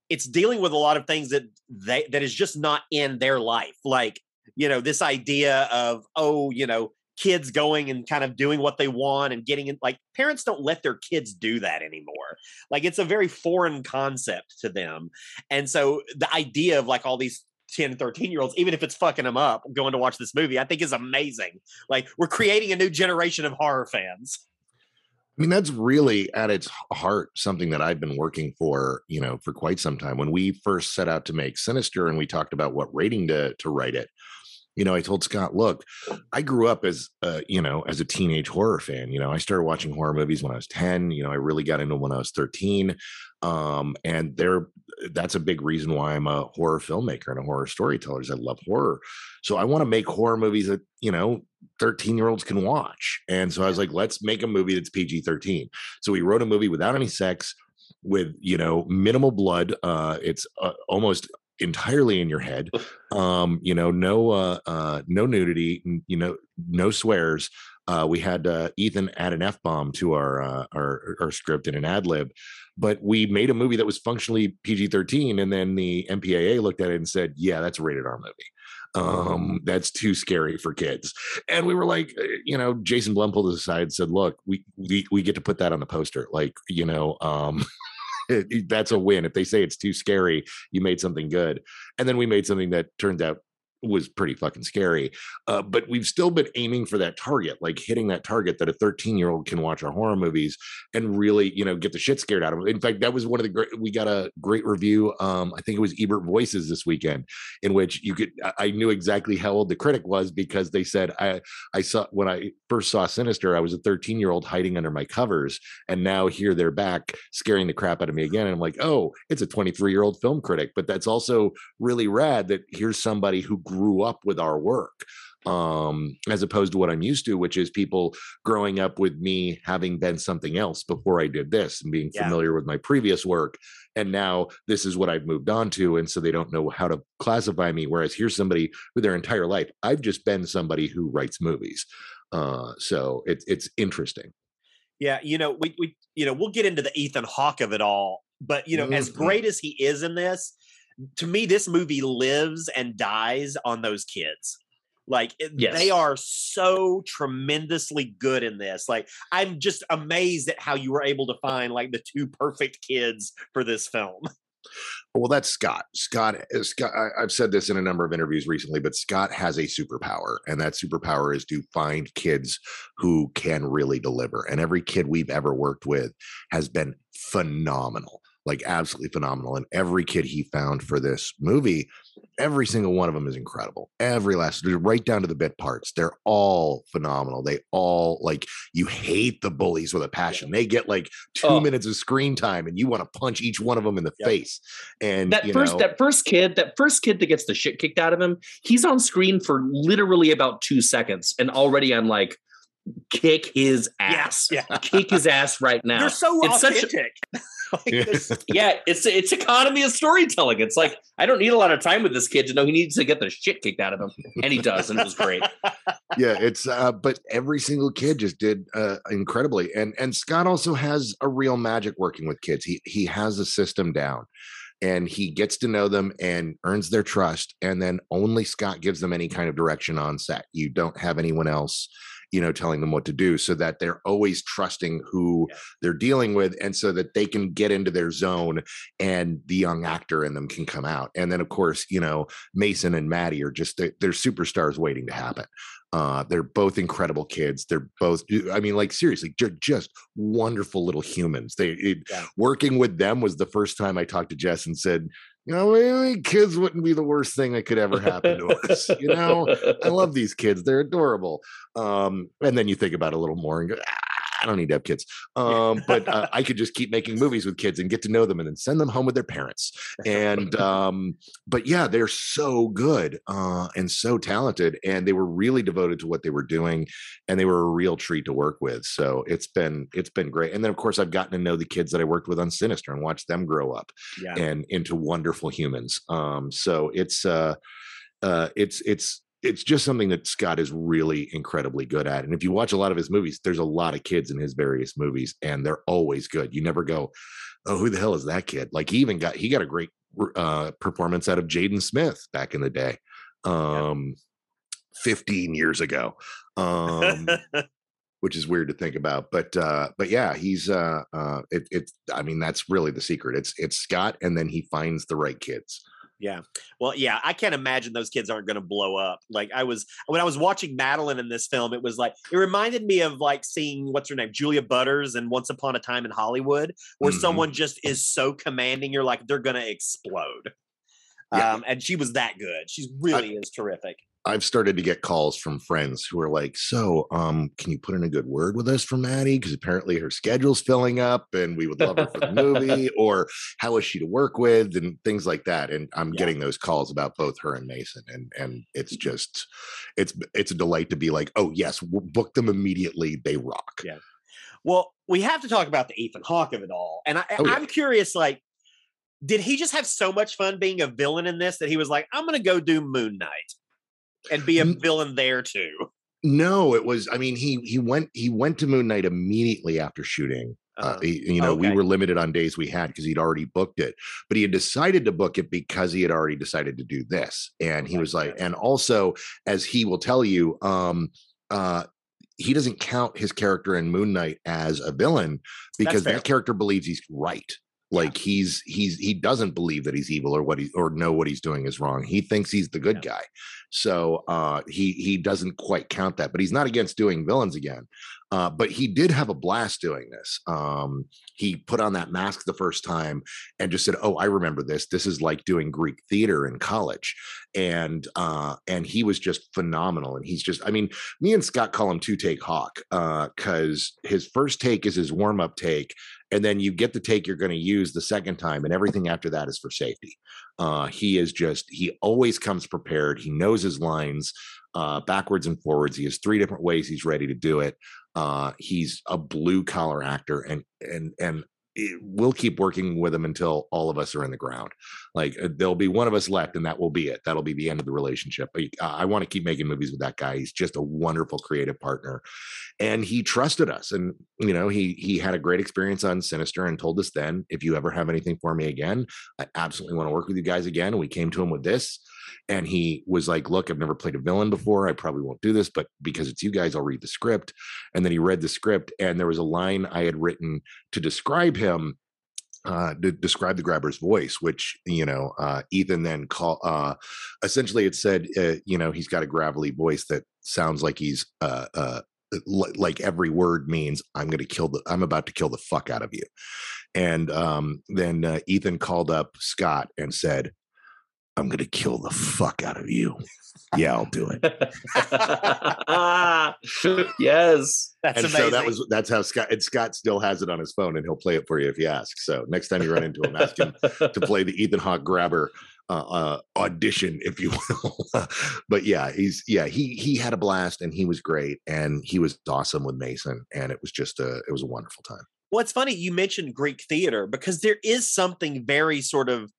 Speaker 2: it's dealing with a lot of things that they that is just not in their life. Like, you know, this idea of oh, you know, kids going and kind of doing what they want and getting in like parents don't let their kids do that anymore. Like it's a very foreign concept to them. And so the idea of like all these 10 13 year olds even if it's fucking them up going to watch this movie i think is amazing like we're creating a new generation of horror fans
Speaker 4: I mean, that's really at its heart something that I've been working for, you know, for quite some time. When we first set out to make Sinister and we talked about what rating to to write it, you know, I told Scott, look, I grew up as a, you know, as a teenage horror fan. You know, I started watching horror movies when I was 10. You know, I really got into them when I was 13. Um, and there that's a big reason why I'm a horror filmmaker and a horror storyteller is I love horror. So I want to make horror movies that, you know, 13 year olds can watch. And so I was like, let's make a movie that's PG 13. So we wrote a movie without any sex, with, you know, minimal blood. Uh, it's uh, almost entirely in your head. Um, you know, no, uh, uh, no nudity, you know, no swears. Uh, we had uh, Ethan add an f bomb to our, uh, our our script in an ad lib, but we made a movie that was functionally PG thirteen, and then the MPAA looked at it and said, "Yeah, that's a rated R movie." um that's too scary for kids and we were like uh, you know jason blum pulled us aside and said look we we, we get to put that on the poster like you know um that's a win. If they say it's too scary you made something good. And then we made something that turned out was pretty fucking scary uh, but we've still been aiming for that target like hitting that target that a 13 year old can watch our horror movies and really you know get the shit scared out of them in fact that was one of the great we got a great review um i think it was ebert voices this weekend in which you could I- knew exactly how old the critic was because they said i i saw when i first saw sinister i was a 13 year old hiding under my covers and now here they're back scaring the crap out of me again. And i'm like oh it's a 23 year old film critic but that's also really rad that here's somebody who up with our work um as opposed to what i'm used to which is people growing up with me having been something else before i did this and being
Speaker 2: Yeah.
Speaker 4: familiar with my previous work and now this is what I've moved on to. And so they don't know how to classify me. Whereas here's somebody who their entire life, I've just been somebody who writes movies. Uh, so it's it's interesting.
Speaker 2: yeah you know we, we you know we'll get into the ethan hawke of it all but you know as
Speaker 4: Mhm.
Speaker 2: great as he is in this to me this movie lives and dies on those kids like
Speaker 3: Yes.
Speaker 2: they are so tremendously good in this like i'm just amazed at how you were able to find like the two perfect kids for this film
Speaker 4: Well, that's Scott. Scott, uh, Scott. I, I've said this in a number of interviews recently, but Scott has a superpower, and that superpower is to find kids who can really deliver. And every kid we've ever worked with has been phenomenal, like absolutely phenomenal. And every kid he found for this movie, every single one of them is incredible. Every last, right down to the bit parts, they're all phenomenal. They all like you hate the bullies with a passion. They get like two
Speaker 3: Oh.
Speaker 4: minutes of screen time, and you want to punch each one of them in the
Speaker 2: Yep.
Speaker 4: face. And
Speaker 3: that
Speaker 4: you
Speaker 3: first
Speaker 4: know,
Speaker 3: that first kid that first kid that gets the shit kicked out of him he's on screen for literally about two seconds and already i'm like kick his ass
Speaker 2: yeah
Speaker 3: kick his ass right now
Speaker 2: you're so
Speaker 3: It's such a-
Speaker 2: authentic Like,
Speaker 4: Yeah.
Speaker 3: yeah, it's it's economy of storytelling. It's like I don't need a lot of time with this kid to know he needs to get the shit kicked out of him, and he does, and it was great.
Speaker 4: yeah it's uh but every single kid just did uh incredibly and and scott also has a real magic working with kids he he has a system down and he gets to know them and earns their trust and then only scott gives them any kind of direction on set you don't have anyone else you know telling them what to do so that they're always trusting who
Speaker 2: Yeah.
Speaker 4: they're dealing with and so that they can get into their zone and the young actor in them can come out and then of course you know mason and maddie are just they're, they're superstars waiting to happen uh, they're both incredible kids. They're both, I mean, like seriously, ju- just wonderful little humans. They it,
Speaker 2: Yeah.
Speaker 4: working with them was the first time I talked to Jess and said, you know, maybe kids wouldn't be the worst thing that could ever happen to us. You know, I love these kids; they're adorable. Um, and then you think about it a little more and go, "Ah, I don't need to have kids. Um, but uh, I could just keep making movies with kids and get to know them, and then send them home with their parents. And um, but yeah, they're so good uh, and so talented, and they were really devoted to what they were doing, and they were a real treat to work with. So it's been it's been great. And then of course I've gotten to know the kids that I worked with on Sinister and watched them grow up
Speaker 2: yeah.
Speaker 4: and into wonderful humans. Um, so it's uh, uh, it's it's it's just something that Scott is really incredibly good at. And if you watch a lot of his movies, there's a lot of kids in his various movies, and they're always good. You never go, "Oh, who the hell is that kid?" Like he even got he got a great uh, performance out of Jaden Smith back in the day, um, 15 years ago. Um, which is weird to think about but uh but yeah he's uh uh it, it's i mean that's really the secret it's it's scott and then he finds the right kids
Speaker 2: Yeah. Well, yeah, I can't imagine those kids aren't going to blow up. Like I was when I was watching Madeleine in this film, it was like it reminded me of like seeing what's her name, Julia Butters and Once Upon a Time in Hollywood, where
Speaker 4: Mhm.
Speaker 2: someone just is so commanding, you're like, they're going to explode.
Speaker 4: Yeah.
Speaker 2: Um, and she was that good. She really is terrific.
Speaker 4: i've started to get calls from friends who are like so um can you put in a good word with us for maddie because apparently her schedule's filling up and we would love her for the movie or how is she to work with and things like that and i'm
Speaker 2: Yeah.
Speaker 4: getting those calls about both her and mason and and it's just it's it's a delight to be like oh yes w- book them immediately they rock
Speaker 2: Yeah. Well, we have to talk about the Ethan Hawke of it all. And I,
Speaker 4: Oh, yeah.
Speaker 2: I'm curious, like, did he just have so much fun being a villain in this that he was like, I'm going to go do Moon Knight and be a villain there too?
Speaker 4: No, it was. I mean, he he went he went to Moon Knight immediately after shooting. Uh,
Speaker 2: Uh-huh.
Speaker 4: he- you know, we were limited on days we had because he'd already booked it, but he had decided to book it because he had already decided to do this, and he
Speaker 2: Right,
Speaker 4: was like, and also, as he will tell you, um, uh, he doesn't count his character in Moon Knight as a villain because that character believes he's right. Like he's he's he doesn't believe that he's evil or what he or know what he's doing is wrong. He thinks he's the good guy. So uh he he doesn't quite count that, but he's not against doing villains again. Uh, but he did have a blast doing this. Um, he put on that mask the first time and just said, "Oh, I remember this. This is like doing Greek theater in college," and uh, and he was just phenomenal. And he's just, I mean, me and Scott call him two take Hawke uh because his first take is his warm up take, and then you get the take you're going to use the second time, and everything after that is for safety. Uh, he is just, he always comes prepared. He knows his lines uh, backwards and forwards. He has three different ways he's ready to do it. Uh, he's a blue collar actor, and and and it, we'll keep working with him until all of us are in the ground. Like uh, there'll be one of us left, and that will be it. That'll be the end of the relationship. Uh, I want to keep making movies with that guy. He's just a wonderful creative partner, and he trusted us. And you know, he he had a great experience on Sinister, and told us then, if you ever have anything for me again, I absolutely want to work with you guys again. And we came to him with this, and he was like, "Look, I've never played a villain before. I probably won't do this, but because it's you guys, I'll read the script." And then he read the script, and there was a line I had written to describe him uh to describe the grabber's voice which you know uh ethan then call uh essentially it said uh, you know he's got a gravelly voice that sounds like he's uh uh li- like every word means i'm going to kill the i'm about to kill the fuck out of you and um then uh, ethan called up scott and said i'm going to kill the fuck out of you yeah i'll do it
Speaker 3: yes.
Speaker 2: That's
Speaker 4: and
Speaker 2: amazing.
Speaker 4: so that was that's how Scott and Scott still has it on his phone, and he'll play it for you if you ask. So next time you run into him, ask him to play the Ethan Hawke grabber uh, uh, audition, if you will. but yeah, he's yeah he he had a blast and he was great and he was awesome with Mason, and it was just a it was a wonderful time.
Speaker 2: Well, it's funny you mentioned Greek theater because there is something very sort of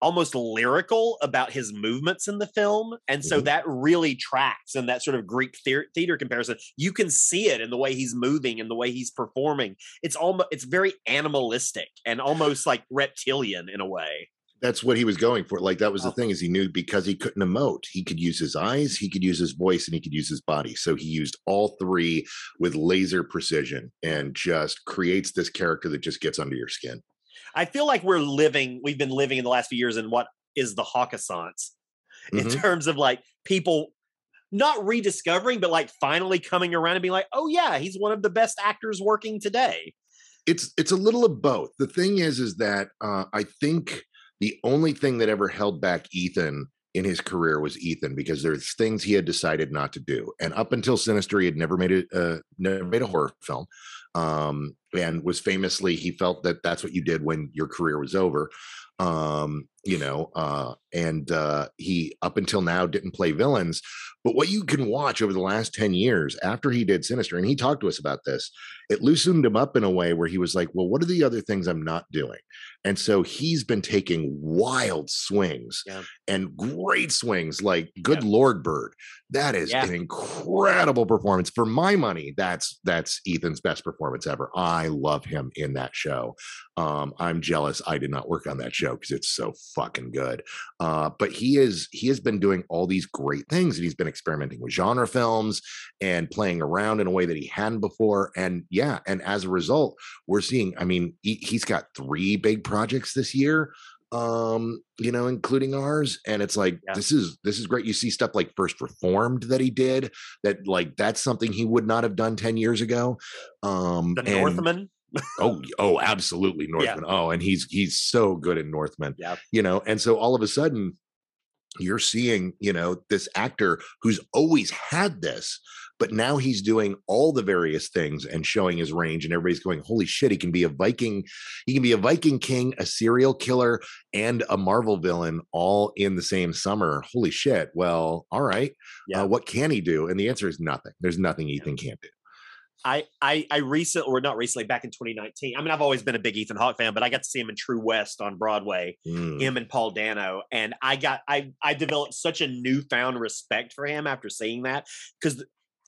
Speaker 2: almost lyrical about his movements in the film. And so
Speaker 4: Mhm.
Speaker 2: that really tracks in that sort of Greek thea- theater comparison. You can see it in the way he's moving and the way he's performing. It's almost it's very animalistic and almost like reptilian in a way.
Speaker 4: That's what he was going for. Like that was the
Speaker 2: Oh.
Speaker 4: thing is he knew because he couldn't emote, he could use his eyes, he could use his voice, and he could use his body. So he used all three with laser precision and just creates this character that just gets under your skin.
Speaker 2: I feel like we're living, we've been living in the last few years in what is the Hawkassance in
Speaker 4: Mhm.
Speaker 2: terms of like people not rediscovering, but like finally coming around and being like, oh yeah, he's one of the best actors working today.
Speaker 4: it's it's a little of both. The thing is, is that uh, I think the only thing that ever held back Ethan in his career was Ethan because there's things he had decided not to do, and up until Sinister, he had never made a uh, never made a horror film, um, and was famously he felt that that's what you did when your career was over. Um, you know, uh, and uh, he up until now didn't play villains. But what you can watch over the last 10 years after he did Sinister, and he talked to us about this, it loosened him up in a way where he was like, Well, what are the other things I'm not doing? And so he's been taking wild swings
Speaker 2: Yeah.
Speaker 4: and great swings, like Good Lord Bird. That is
Speaker 2: Yeah.
Speaker 4: an incredible performance. For my money, that's that's Ethan's best performance ever. I love him in that show. Um, I'm jealous I did not work on that show because it's so fucking good. Uh, but he is he has been doing all these great things, and he's been experimenting with genre films and playing around in a way that he hadn't before. And yeah, and as a result, we're seeing. I mean, he, he's got three big projects this year um you know including ours and it's like
Speaker 2: Yeah.
Speaker 4: this is this is great you see stuff like first reformed that he did that like that's something he would not have done 10 years ago um
Speaker 2: The
Speaker 4: and-
Speaker 2: Northman.
Speaker 4: Oh oh absolutely
Speaker 2: Yeah.
Speaker 4: northman oh and he's he's so good in northman
Speaker 2: Yeah.
Speaker 4: you know and so all of a sudden you're seeing you know this actor who's always had this but now he's doing all the various things and showing his range and everybody's going holy shit he can be a viking he can be a viking king a serial killer and a marvel villain all in the same summer holy shit well all right
Speaker 2: Yeah.
Speaker 4: uh, what can he do and the answer is nothing there's nothing ethan can't do
Speaker 2: I I I recently or not recently back in 2019. I mean, I've always been a big Ethan Hawke fan, but I got to see him in True West on Broadway.
Speaker 4: Mm.
Speaker 2: Him and Paul Dano, and I got I I developed such a newfound respect for him after seeing that because.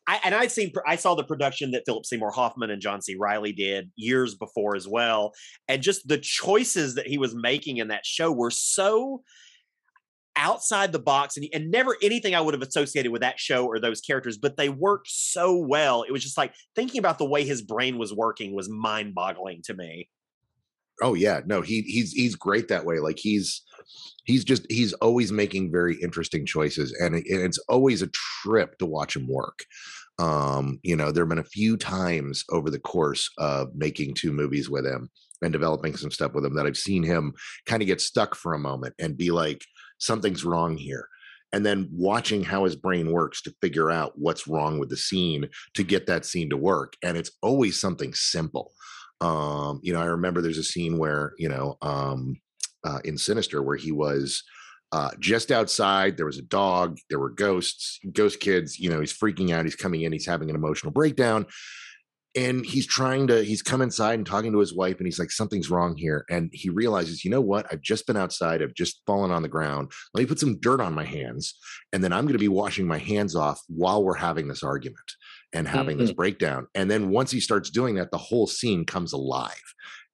Speaker 2: I, and I'd seen, I saw the production that Philip Seymour Hoffman and John C. Reilly did years before as well. And just the choices that he was making in that show were so outside the box and, and never anything I would have associated with that show or those characters, but they worked so well. It was just like thinking about the way his brain was working was mind boggling to me.
Speaker 4: Oh yeah, no, he he's he's great that way. Like he's he's just he's always making very interesting choices, and, it- it's always a trip to watch him work. Um, you know, there have been a few times over the course of making two movies with him and developing some stuff with him that I've seen him kind of get stuck for a moment and be like, something's wrong here. And then watching how his brain works to figure out what's wrong with the scene to get that scene to work. And it's always something simple um you know i remember there's a scene where you know um uh in sinister where he was uh just outside there was a dog there were ghosts ghost kids you know he's freaking out he's coming in he's having an emotional breakdown and he's trying to he's come inside and talking to his wife and he's like something's wrong here. And he realizes you know what? I've just been outside. I've just fallen on the ground. Let me put some dirt on my hands and then i'm going to be washing my hands off while we're having this argument and having this mm-hmm. breakdown. And then once he starts doing that the whole scene comes alive.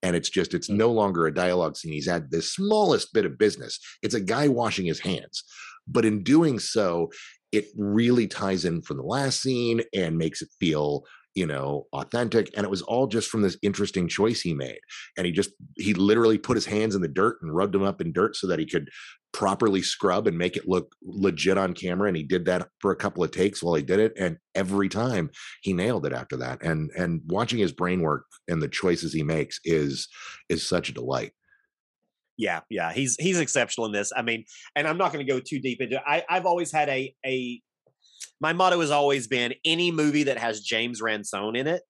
Speaker 4: And it's just it's mm. no longer a dialogue scene. He's had the smallest bit of business. It's a guy washing his hands. But in doing so it really ties in from the last scene and makes it feel you know authentic and it was all just from this interesting choice he made and he just he literally put his hands in the dirt and rubbed them up in dirt so that he could properly scrub and make it look legit on camera and he did that for a couple of takes while he did it and every time he nailed it after that and and watching his brain work and the choices he makes is is such a delight
Speaker 2: Yeah, yeah, he's he's exceptional in this. I mean, and I'm not going to go too deep into. it. I I've always had a a my motto has always been any movie that has James Ransone in it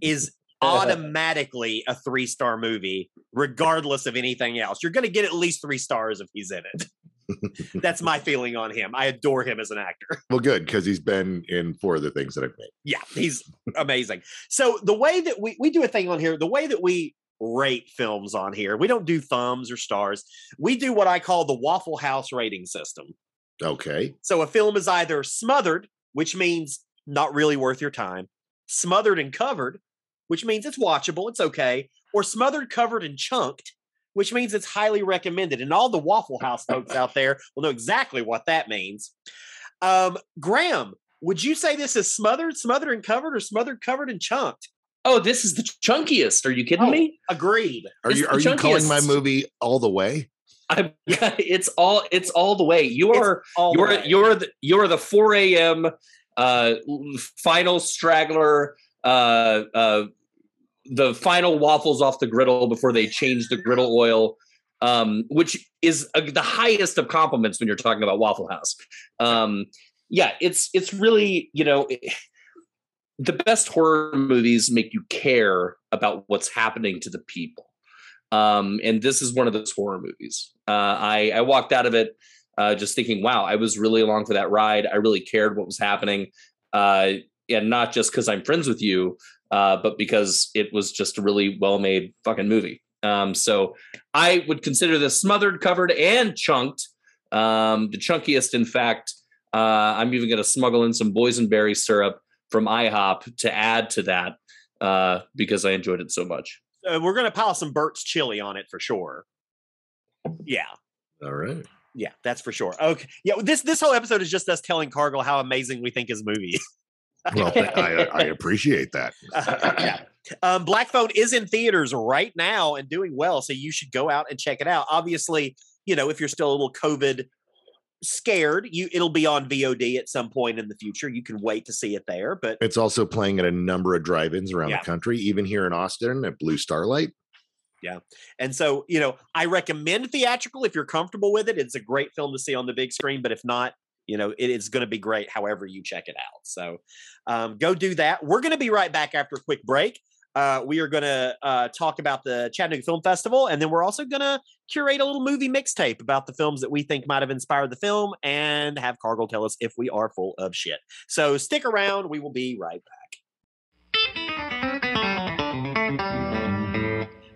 Speaker 2: is automatically a three star movie, regardless of anything else. You're going to get at least three stars if he's in it. That's my feeling on him. I adore him as an actor.
Speaker 4: well, good because he's been in four of the things that I've made.
Speaker 2: Yeah, he's amazing. So the way that we we do a thing on here, the way that we rate films on here, we don't do thumbs or stars. We do what I call the Waffle House rating system.
Speaker 4: Okay.
Speaker 2: So a film is either smothered, which means not really worth your time, smothered and covered, which means it's watchable, it's okay, or smothered, covered, and chunked, which means it's highly recommended. And all the Waffle House folks out there will know exactly what that means. Um, Graham, would you say this is smothered, smothered and covered, or smothered, covered, and chunked?
Speaker 3: Oh, this is the chunkiest. Are you kidding
Speaker 2: Oh,
Speaker 3: me?
Speaker 2: Agreed.
Speaker 4: Are
Speaker 3: It's
Speaker 4: you are you calling my movie all the way?
Speaker 3: I'm, it's all it's all the way. You are you're
Speaker 2: way.
Speaker 3: you're the you're the 4 a.m. uh final straggler uh uh the final waffles off the griddle before they change the griddle oil um which is uh, the highest of compliments when you're talking about waffle house um yeah it's it's really you know the best horror movies make you care about what's happening to the people um and this is one of those horror movies. Uh i i walked out of it uh just thinking wow i was really along for that ride. I really cared what was happening. Uh and not just because i'm friends with you uh but because it was just a really well made fucking movie. Um so i would consider this smothered covered and chunked. Um the chunkiest in fact uh i'm even going to smuggle in some boysenberry syrup from ihop to add to that uh because i enjoyed it so much
Speaker 2: Uh, we're gonna pile some Bert's chili on it for sure. Yeah.
Speaker 4: All right.
Speaker 2: Yeah, that's for sure. Okay. Yeah, this this whole episode is just us telling Cargill how amazing we think his movie is.
Speaker 4: Well, I, I appreciate that.
Speaker 2: yeah. Um, Black Phone is in theaters right now and doing well, so you should go out and check it out. Obviously, you know if you're still a little COVID scared, you it'll be on VOD at some point in the future. You can wait to see it there, but
Speaker 4: It's also playing at a number of drive-ins around
Speaker 2: Yeah.
Speaker 4: the country, even here in Austin at Blue Starlight. Yeah.
Speaker 2: And so, you know, I recommend theatrical if you're comfortable with it. It's a great film to see on the big screen, but if not, you know, it is going to be great however you check it out. So um, go do that. We're going to be right back after a quick break. Uh, we are going to uh, talk about the Chattanooga Film Festival, and then we're also going to curate a little movie mixtape about the films that we think might have inspired the film and have Cargill tell us if we are full of shit. So stick around. We will be right back.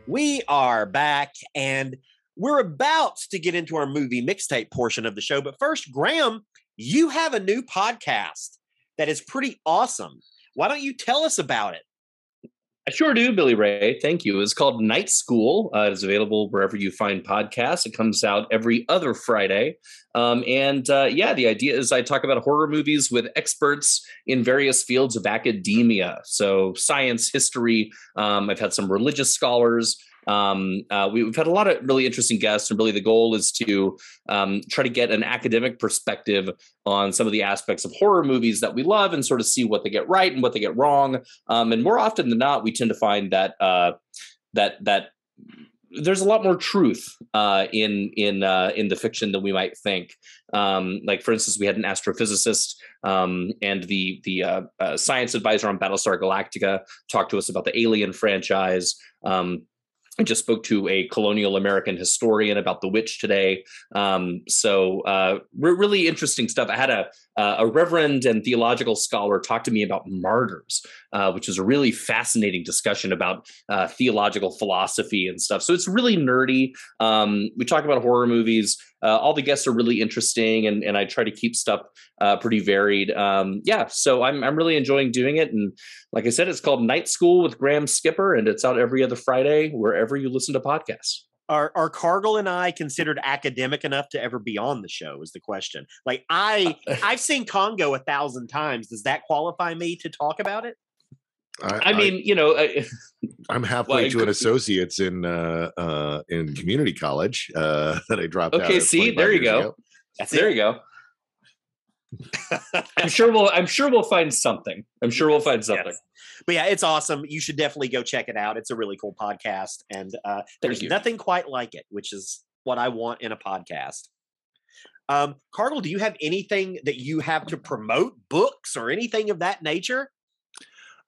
Speaker 2: We are back and we're about to get into our movie mixtape portion of the show. But first, Graham, you have a new podcast that is pretty awesome. Why don't you tell us about it?
Speaker 3: I sure do, Billy Ray. Thank you. It's called Night School. Uh, it is available wherever you find podcasts. It comes out every other Friday. Um, and uh, yeah, the idea is I talk about horror movies with experts in various fields of academia. So, science, history. Um, I've had some religious scholars. Um, uh, we, have had a lot of really interesting guests, and really the goal is to um, try to get an academic perspective on some of the aspects of horror movies that we love and sort of see what they get right and what they get wrong. Um, and more often than not, we tend to find that uh, that that there's a lot more truth uh, in in uh, in the fiction than we might think. Um, like for instance, we had an astrophysicist um, and the the uh, uh, science advisor on Battlestar Galactica talk to us about the Alien franchise. Um, I just spoke to a colonial American historian about The Witch today. Um, so uh, re- really interesting stuff. I had a uh, a reverend and theological scholar talk to me about martyrs, uh, which is a really fascinating discussion about uh, theological philosophy and stuff. So it's really nerdy. Um, we talk about horror movies. Uh, all the guests are really interesting, and and I try to keep stuff uh, pretty varied. Um, yeah, so I'm I'm really enjoying doing it. And like I said, it's called Night School with Graham Skipper, and it's out every other Friday wherever you listen to podcasts.
Speaker 2: Are are Cargill and I considered academic enough to ever be on the show? Is the question. Like I I've seen Congo a thousand times. Does that qualify me to talk about it?
Speaker 3: I mean, you know, I,
Speaker 4: I'm halfway
Speaker 3: Well,
Speaker 4: to an associate's in uh, uh, in community college uh, that I dropped out.
Speaker 3: Okay,
Speaker 4: of
Speaker 3: see, there you go.
Speaker 4: ago.
Speaker 2: That's
Speaker 3: there
Speaker 2: it.
Speaker 3: you go. I'm sure we'll I'm sure we'll find something. I'm sure we'll find something.
Speaker 2: Yes. But yeah, it's awesome. You should definitely go check it out. It's a really cool podcast, and uh, there's nothing quite like it, which is what I want in a podcast. Um, Cargill, do you have anything that you have to promote, books or anything of that nature?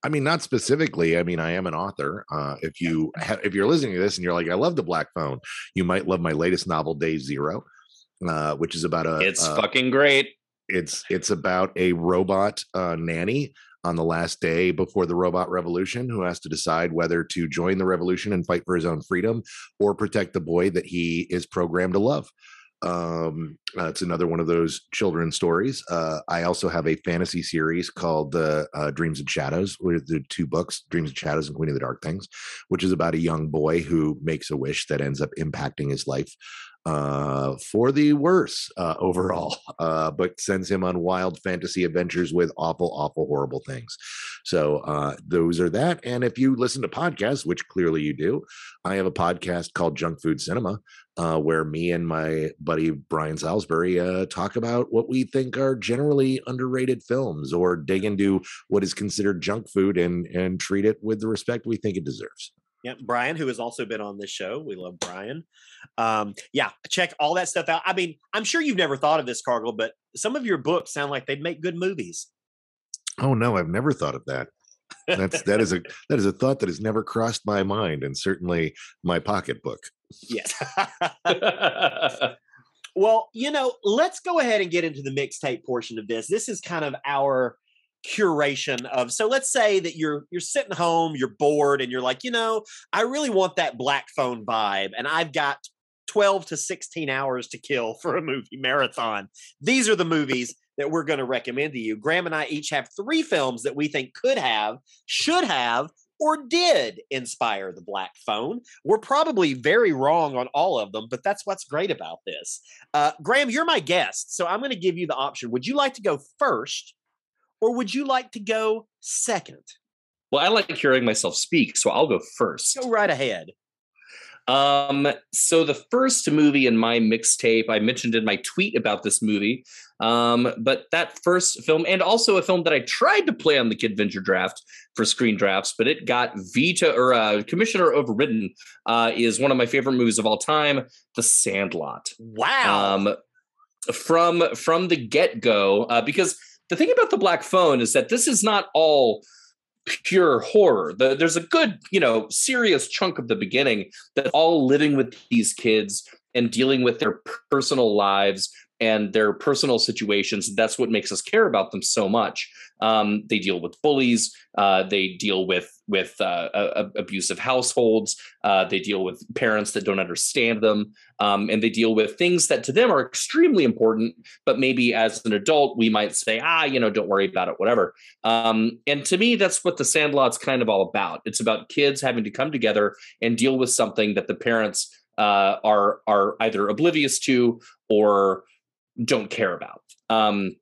Speaker 4: I mean, not specifically. I mean, I am an author. Uh, if you ha- if you're listening to this and you're like, I love the Black Phone, you might love my latest novel, Day Zero. uh, which is about a.
Speaker 3: It's
Speaker 4: uh,
Speaker 3: fucking great.
Speaker 4: it's it's about a robot uh, nanny on the last day before the robot revolution who has to decide whether to join the revolution and fight for his own freedom or protect the boy that he is programmed to love um uh, it's another one of those children's stories uh i also have a fantasy series called uh, uh dreams and shadows with the two books dreams and shadows and queen of the dark things which is about a young boy who makes a wish that ends up impacting his life uh, for the worse uh, overall, uh, but sends him on wild fantasy adventures with awful, awful, horrible things. So uh, those are that. And if you listen to podcasts, which clearly you do, I have a podcast called Junk Food Cinema, uh, where me and my buddy Brian Salisbury uh, talk about what we think are generally underrated films, or dig into what is considered junk food and and treat it with the respect we think it deserves.
Speaker 2: Yeah, Brian, who has also been on this show. We love Brian. Um, yeah, check all that stuff out. I mean, I'm sure you've never thought of this, Cargill, but some of your books sound like they'd make good movies.
Speaker 4: Oh no, I've never thought of that. That's that is a that is a thought that has never crossed my mind, and certainly my pocketbook.
Speaker 2: Yes. well, you know, let's go ahead and get into the mixtape portion of this. This is kind of our curation of so let's say that you're you're sitting home you're bored and you're like you know i really want that black phone vibe and i've got 12 to 16 hours to kill for a movie marathon. These are the movies that we're going to recommend to you. Graham and i each have three films that we think could have should have or did inspire the black phone. We're probably very wrong on all of them but that's what's great about this. Uh, graham you're my guest so i'm going to give you the option. Would you like to go first or would you like to go second?
Speaker 3: Well, I like hearing myself speak, so I'll go first.
Speaker 2: Go right ahead.
Speaker 3: Um, so the first movie in my mixtape, I mentioned in my tweet about this movie. Um, but that first film, and also a film that I tried to play on the Kid Venture draft for screen drafts, but it got veto or uh, commissioner overridden, uh, is one of my favorite movies of all time, The Sandlot.
Speaker 2: Wow.
Speaker 3: Um, from from the get go, uh, because the thing about the black phone is that this is not all pure horror. The, there's a good, you know, serious chunk of the beginning that all living with these kids and dealing with their personal lives and their personal situations. That's what makes us care about them so much. Um, they deal with bullies. Uh, they deal with with uh, abusive households. Uh, they deal with parents that don't understand them, um, and they deal with things that to them are extremely important. But maybe as an adult, we might say, ah, you know, don't worry about it, whatever. Um, and to me, that's what the Sandlot's kind of all about. It's about kids having to come together and deal with something that the parents uh, are are either oblivious to or don't care about. Um,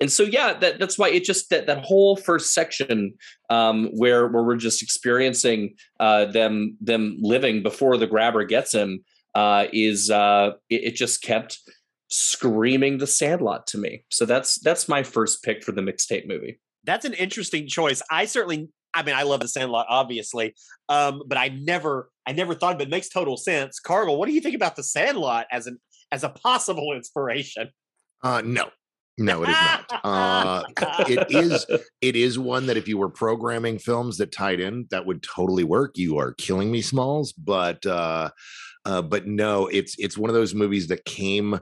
Speaker 3: and so yeah, that that's why it just that that whole first section um, where where we're just experiencing uh, them them living before the grabber gets him uh, is uh, it, it just kept screaming the Sandlot to me. So that's that's my first pick for the mixtape movie.
Speaker 2: That's an interesting choice. I certainly I mean, I love the Sandlot, obviously, um, but I never, I never thought, but it makes total sense. Cargill, what do you think about the Sandlot as an as a possible inspiration?
Speaker 4: Uh, no, no, it is not. Uh, it is. It is one that if you were programming films that tied in, that would totally work. You are killing me, Smalls, but uh, uh, but no, it's it's one of those movies that came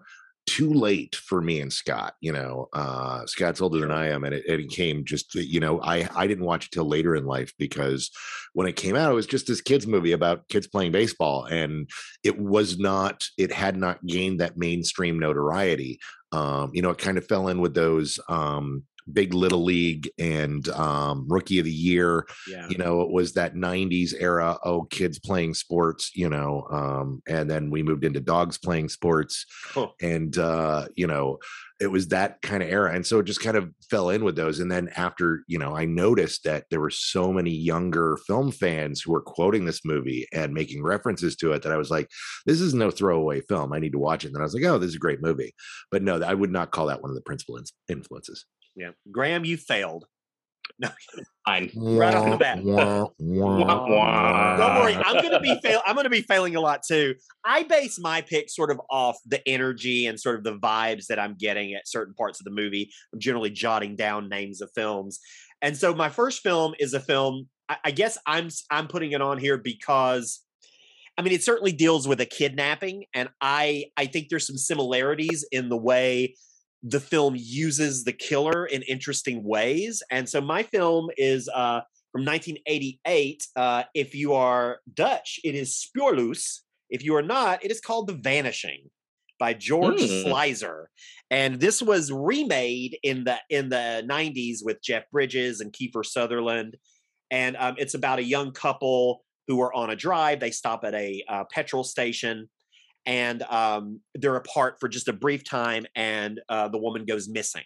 Speaker 4: too late for me and Scott. You know, uh, Scott's older than I am, and it, it came just you know I I didn't watch it till later in life because when it came out, it was just this kids movie about kids playing baseball, and it was not. It had not gained that mainstream notoriety. Um, you know, it kind of fell in with those um, big little league and um, rookie of the year
Speaker 2: Yeah.
Speaker 4: you know it was that 90s era oh kids playing sports you know um, and then we moved into dogs playing sports
Speaker 2: Cool.
Speaker 4: and uh, you know it was that kind of era and so it just kind of fell in with those and then after you know i noticed that there were so many younger film fans who were quoting this movie and making references to it that i was like this is no throwaway film i need to watch it and then i was like oh this is a great movie but no i would not call that one of the principal influences
Speaker 2: Yeah, Graham, you failed.
Speaker 3: No, fine.
Speaker 2: Right off the bat.
Speaker 4: Wah, wah,
Speaker 3: Wah, wah.
Speaker 2: Don't worry, I'm gonna be fail. I'm gonna be failing a lot too. I base my pick sort of off the energy and sort of the vibes that I'm getting at certain parts of the movie. I'm generally jotting down names of films, and so my first film is a film. I, I guess I'm I'm putting it on here because I mean, it certainly deals with a kidnapping, and I I think there's some similarities in the way the film uses the killer in interesting ways. And so my film is uh, from 1988. Uh, if you are Dutch, it is Spoorloos. If you are not, it is called The Vanishing by George
Speaker 3: Mm.
Speaker 2: Sluizer. And this was remade in the in the 90s with Jeff Bridges and Kiefer Sutherland. And um, it's about a young couple who are on a drive. They stop at a uh, petrol station and um, they're apart for just a brief time and uh, the woman goes missing.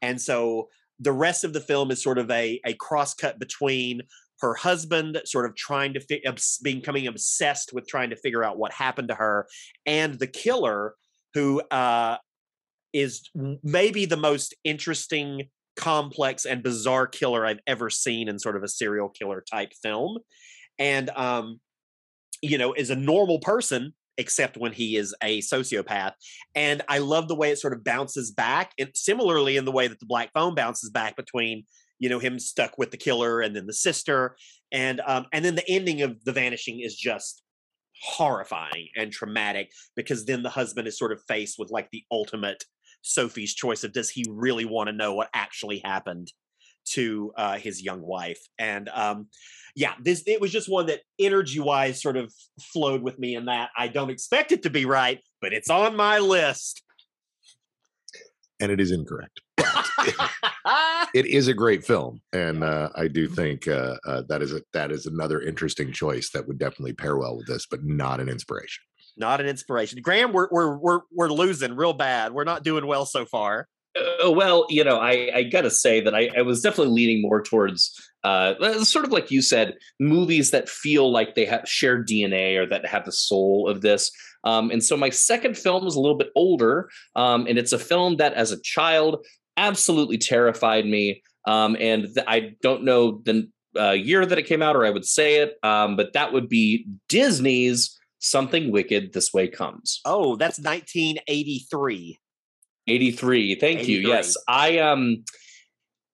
Speaker 2: And so the rest of the film is sort of a, a cross cut between her husband sort of trying to fi- obs- becoming obsessed with trying to figure out what happened to her and the killer who uh, is maybe the most interesting complex and bizarre killer i've ever seen in sort of a serial killer type film and um you know is a normal person except when he is a sociopath and i love the way it sort of bounces back and similarly in the way that the black phone bounces back between you know him stuck with the killer and then the sister and um and then the ending of the vanishing is just horrifying and traumatic because then the husband is sort of faced with like the ultimate sophie's choice of does he really want to know what actually happened to uh, his young wife and um yeah this it was just one that energy wise sort of flowed with me in that i don't expect it to be right but it's on my list.
Speaker 4: And it is incorrect. It is a great film, and uh, I do think uh, uh, that is a that is another interesting choice that would definitely pair well with this, but not an inspiration.
Speaker 2: not an inspiration. Graham we're we're we're, we're losing real bad. We're not doing well so far
Speaker 3: well, you know, I, I got to say that I, I was definitely leaning more towards, uh, uh, sort of like you said, movies that feel like they have shared DNA or that have the soul of this. Um, and so my second film is a little bit older, um, and it's a film that, as a child, absolutely terrified me. Um, and th- I don't know the uh, year that it came out, or I would say it, um, but that would be Disney's "Something Wicked This Way Comes."
Speaker 2: oh that's 1983
Speaker 3: 83 thank you. Yes. I um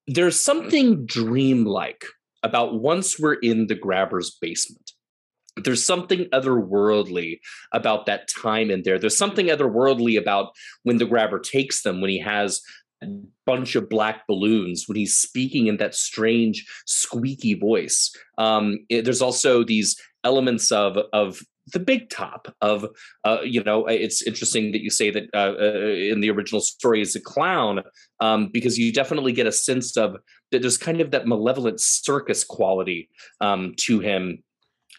Speaker 3: there's something dreamlike about once we're in the grabber's basement. There's something otherworldly about that time in there. There's something otherworldly about when the grabber takes them when he has a bunch of black balloons when he's speaking in that strange squeaky voice. Um it- there's also these elements of of the big top of uh, you know it's interesting that you say that uh, uh, in the original story is a clown um, because you definitely get a sense of that there's kind of that malevolent circus quality um, to him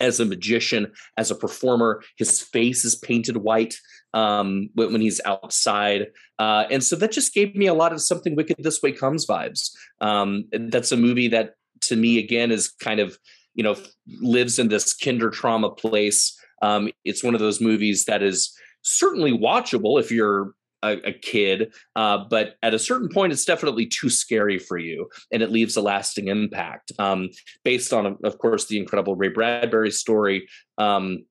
Speaker 3: as a magician as a performer. His face is painted white um, when, when he's outside uh, and so that just gave me a lot of something wicked this way comes vibes. Um, that's a movie that to me again is kind of you know lives in this kinder trauma place um, it's one of those movies that is certainly watchable if you're a, a kid, uh, but at a certain point, it's definitely too scary for you, and it leaves a lasting impact. Um, based on, of course, the incredible Ray Bradbury story. Um,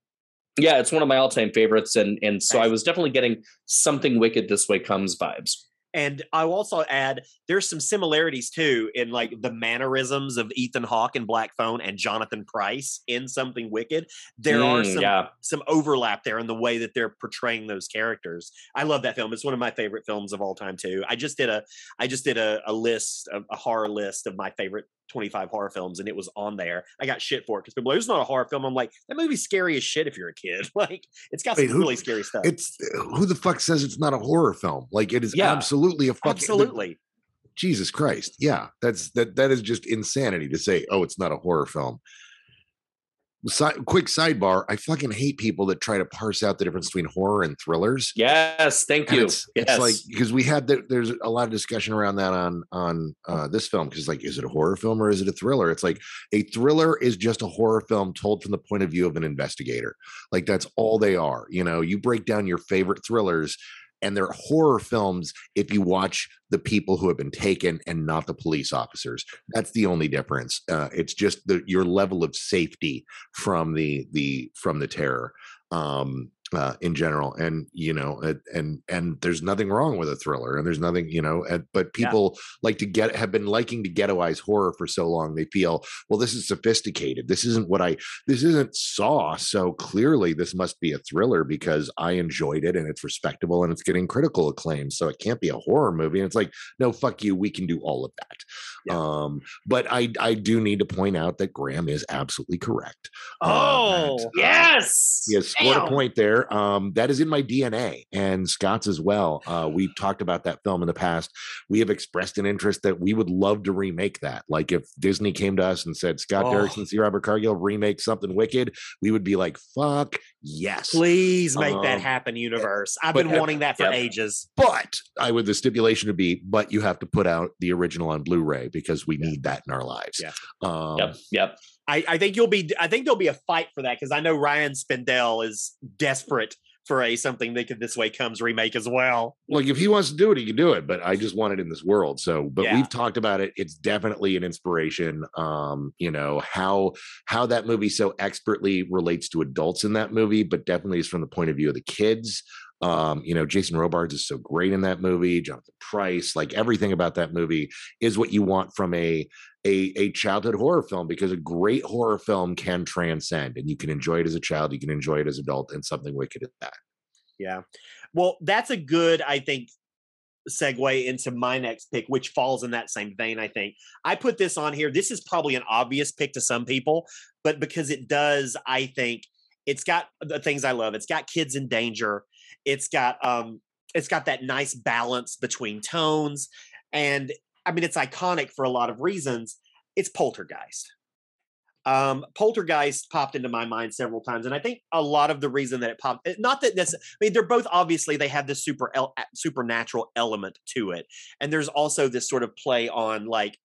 Speaker 3: yeah, it's one of my all-time favorites, and and so I was definitely getting something wicked this way comes vibes.
Speaker 2: And I'll also add there's some similarities too in like the mannerisms of Ethan Hawke in Black Phone and Jonathan Pryce in Something Wicked. There are
Speaker 3: Mm,
Speaker 2: some
Speaker 3: yeah.
Speaker 2: some overlap there in the way that they're portraying those characters. I love that film. It's one of my favorite films of all time too. I just did a I just did a, a list of a horror list of my favorite 25 horror films and it was on there. I got shit for it because people are like, it's not a horror film. I'm like, that movie's scary as shit if you're a kid. Like it's got
Speaker 4: Wait,
Speaker 2: some
Speaker 4: who-
Speaker 2: really scary stuff.
Speaker 4: It's uh, who the fuck says it's not a horror film? Like it is
Speaker 3: Yeah.
Speaker 4: absolutely a fucking
Speaker 2: Absolutely.
Speaker 4: Jesus Christ. Yeah, that's that that is just insanity to say, oh, it's not a horror film. Si- quick sidebar, I fucking hate people that try to parse out the difference between horror and thrillers.
Speaker 3: Yes, thank
Speaker 4: And
Speaker 3: you.
Speaker 4: It's,
Speaker 3: yes.
Speaker 4: it's like because we had the, there's a lot of discussion around that on on uh, this film because like is it a horror film or is it a thriller? It's like a thriller is just a horror film told from the point of view of an investigator. Like that's all they are. You know, you break down your favorite thrillers and they're horror films if you watch the people who have been taken and not the police officers. That's the only difference uh, it's just the your level of safety from the the from the terror. Um uh, in general and you know and, and and there's nothing wrong with a thriller and there's nothing you know and, but
Speaker 2: Yeah.
Speaker 4: people like to get have been liking to ghettoize horror for so long they feel well this is sophisticated. This isn't what i this isn't saw so clearly. This must be a thriller because i enjoyed it and it's respectable and it's getting critical acclaim so it can't be a horror movie. And it's like no fuck you. We can do all of that
Speaker 2: Yeah.
Speaker 4: um but i i do need to point out that graham is absolutely correct uh,
Speaker 2: Oh,
Speaker 4: yes, uh,
Speaker 2: yes.
Speaker 4: scored
Speaker 2: Damn.
Speaker 4: a point there. Um, that is in my DNA and Scott's as well. Uh, we've talked about that film in the past. We have expressed an interest that we would love to remake that. Like if Disney came to us and said, Scott
Speaker 2: Oh.
Speaker 4: Derrickson, C. Robert Cargill, remake something wicked, we would be like, fuck yes.
Speaker 2: Please make that
Speaker 4: Um,
Speaker 2: happen, universe. I've been
Speaker 4: have-
Speaker 2: wanting that for
Speaker 3: Yep.
Speaker 2: ages.
Speaker 4: But I would the stipulation to be, but you have to put out the original on Blu-ray because we need that in our lives.
Speaker 2: Yeah.
Speaker 4: Um,
Speaker 3: Yep. Yep.
Speaker 2: I, I think you'll be. I think there'll be a fight for that because I know Ryan Spindell is desperate for a something that could this way comes remake as well.
Speaker 4: like if he wants to do it, he can do it. But I just want it in this world. So, but
Speaker 2: Yeah.
Speaker 4: we've talked about it. It's definitely an inspiration. Um, you know how how that movie so expertly relates to adults in that movie, but definitely is from the point of view of the kids. Um, you know, Jason Robards is so great in that movie. Jonathan Pryce, like everything about that movie is what you want from a a a childhood horror film because a great horror film can transcend, and you can enjoy it as a child, you can enjoy it as an adult, and something wicked at that.
Speaker 2: Yeah. Well, that's a good, I think, segue into my next pick, which falls in that same vein. I think I put this on here. This is probably an obvious pick to some people, but because it does, I think it's got the things I love. It's got kids in danger. It's got um, it's got that nice balance between tones, and I mean, it's iconic for a lot of reasons. It's Poltergeist. Um, Poltergeist popped into my mind several times, and I think a lot of the reason that it popped, eh, not that this, I mean, they're both obviously they have this super el- supernatural element to it, and there's also this sort of play on like,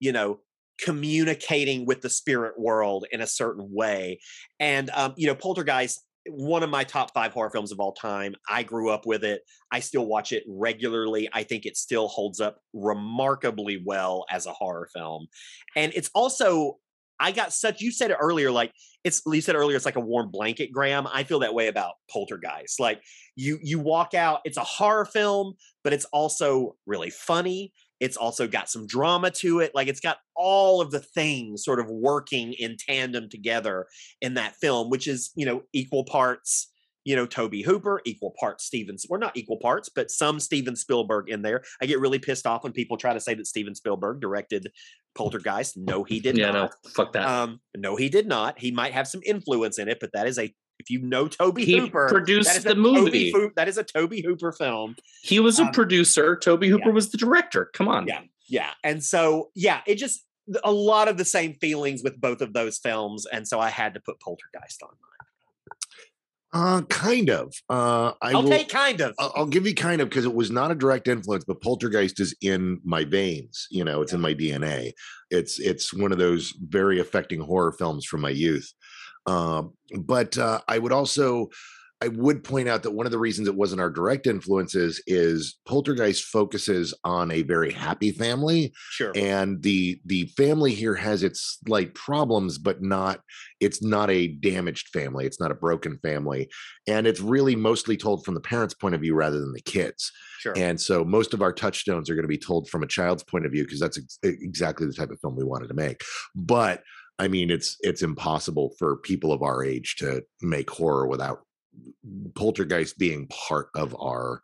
Speaker 2: you know, communicating with the spirit world in a certain way, and um, you know, Poltergeist. One of my top five horror films of all time. I grew up with it. I still watch it regularly. I think it still holds up remarkably well as a horror film. And it's also I got such you said it earlier, like it's you said earlier, it's like a warm blanket, Graham. I feel that way about Poltergeist. Like you you walk out, it's a horror film, but it's also really funny. It's also got some drama to it. Like it's got all of the things sort of working in tandem together in that film, which is, you know, equal parts, you know, Tobe Hooper, equal parts Stevens, or not equal parts, but some Steven Spielberg in there. I get really pissed off when people try to say that Steven Spielberg directed Poltergeist. No, he did
Speaker 3: yeah,
Speaker 2: not.
Speaker 3: no, fuck that.
Speaker 2: Um, no, he did not. He might have some influence in it, but that is a if you know Tobe
Speaker 3: he
Speaker 2: Hooper,
Speaker 3: produced
Speaker 2: that is
Speaker 3: the
Speaker 2: a Tobe
Speaker 3: movie.
Speaker 2: Hoo- that is a Tobe Hooper film.
Speaker 3: he was a
Speaker 2: um,
Speaker 3: producer. Tobe Hooper
Speaker 2: yeah.
Speaker 3: was the director. Come on.
Speaker 2: Yeah, yeah. And so, yeah, it just a lot of the same feelings with both of those films, and so I had to put Poltergeist on.
Speaker 4: Uh, kind of. Uh, I
Speaker 2: I'll
Speaker 4: will,
Speaker 2: take kind of.
Speaker 4: I'll, I'll give you kind of because it was not a direct influence, but Poltergeist is in my veins. You know, it's in my DNA. It's it's one of those very affecting horror films from my youth. Um, but uh, I would also I would point out that one of the reasons it wasn't our direct influences is Poltergeist focuses on a very happy family
Speaker 2: Sure.
Speaker 4: and the the family here has its slight problems but not it's not a damaged family it's not a broken family and it's really mostly told from the parents point of view rather than the kids
Speaker 2: Sure.
Speaker 4: and so most of our touchstones are going to be told from a child's point of view because that's ex- exactly the type of film we wanted to make but i mean it's it's impossible for people of our age to make horror without poltergeist being part of our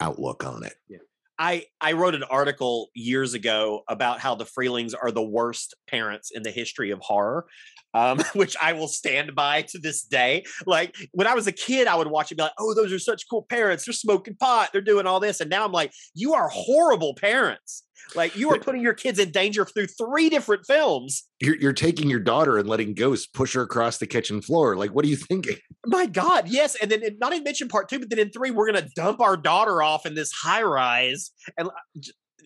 Speaker 4: outlook on it Yeah.
Speaker 2: I I wrote an article years ago about how the Freelings are the worst parents in the history of horror, um, which I will stand by to this day. Like when I was a kid, I would watch it be like, "Oh, those are such cool parents. They're smoking pot. They're doing all this," and now I'm like, "You are horrible parents. Like you are putting your kids in danger through three different films."
Speaker 4: you're, you're taking your daughter and letting ghosts push her across the kitchen floor like what are you thinking
Speaker 2: My God, yes. And then not even mention part two, but then in three, we're gonna dump our daughter off in this high rise and uh,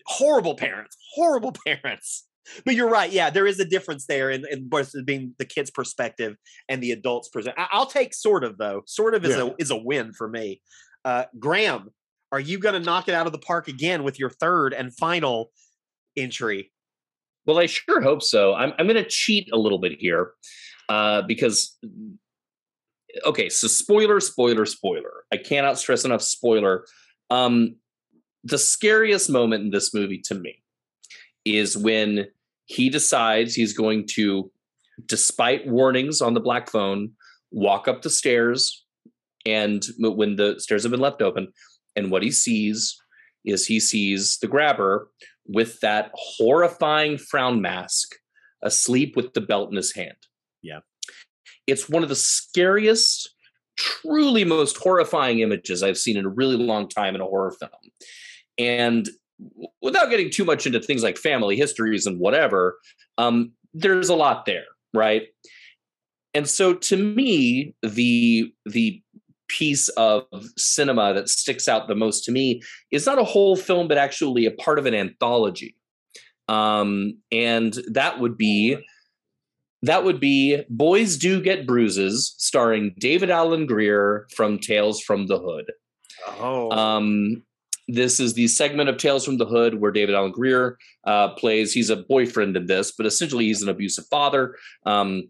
Speaker 2: horrible parents, horrible parents. But you're right. Yeah, there is a difference there in, in both being the kid's perspective and the adult's perspective. I'll take sort of though. Sort of is
Speaker 4: Yeah.
Speaker 2: a is a win for me. Uh, Graham, are you going to knock it out of the park again with your third and final entry?
Speaker 3: Well, I sure hope so. I'm I'm going to cheat a little bit here uh, because okay, so spoiler, spoiler, spoiler. I cannot stress enough spoiler. Um, the scariest moment in this movie to me is when he decides he's going to, despite warnings on the black phone, walk up the stairs. And when the stairs have been left open, and what he sees is he sees the grabber with that horrifying frown mask asleep with the belt in his hand.
Speaker 2: Yeah.
Speaker 3: It's one of the scariest, truly most horrifying images I've seen in a really long time in a horror film. And without getting too much into things like family histories and whatever, um, there's a lot there, right? And so to me, the the piece of cinema that sticks out the most to me is not a whole film, but actually a part of an anthology. Um, and that would be that would be Boys Do Get Bruises, starring David Alan Grier from Tales from the Hood.
Speaker 2: Oh,
Speaker 3: Um, this is the segment of Tales from the Hood where David Alan Grier uh, plays. He's a boyfriend in this, but essentially he's an abusive father. Um,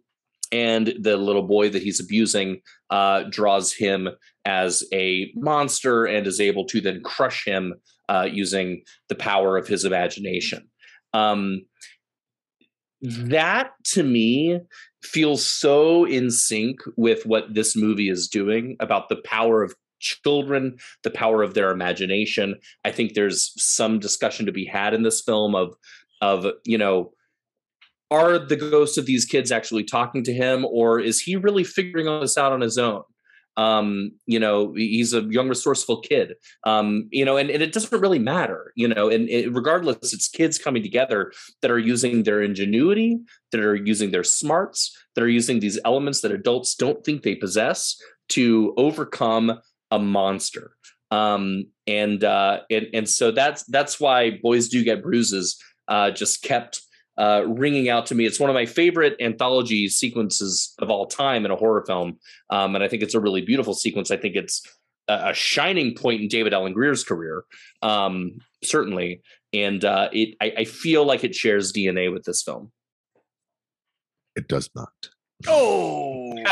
Speaker 3: and the little boy that he's abusing uh, draws him as a monster and is able to then crush him uh, using the power of his imagination. Um, that to me feels so in sync with what this movie is doing about the power of children, the power of their imagination. I think there's some discussion to be had in this film of of you know are the ghosts of these kids actually talking to him or is he really figuring all this out on his own um you know he's a young resourceful kid um you know and, and it doesn't really matter you know and it, regardless it's kids coming together that are using their ingenuity that are using their smarts that are using these elements that adults don't think they possess to overcome a monster um and uh and, and so that's that's why boys do get bruises uh just kept uh, ringing out to me. It's one of my favorite anthology sequences of all time in a horror film, um, and I think it's a really beautiful sequence. I think it's a, a shining point in David Alan Grier's career, um, certainly, and uh, it. I, I feel like it shares DNA with this film.
Speaker 4: It does not.
Speaker 2: Oh,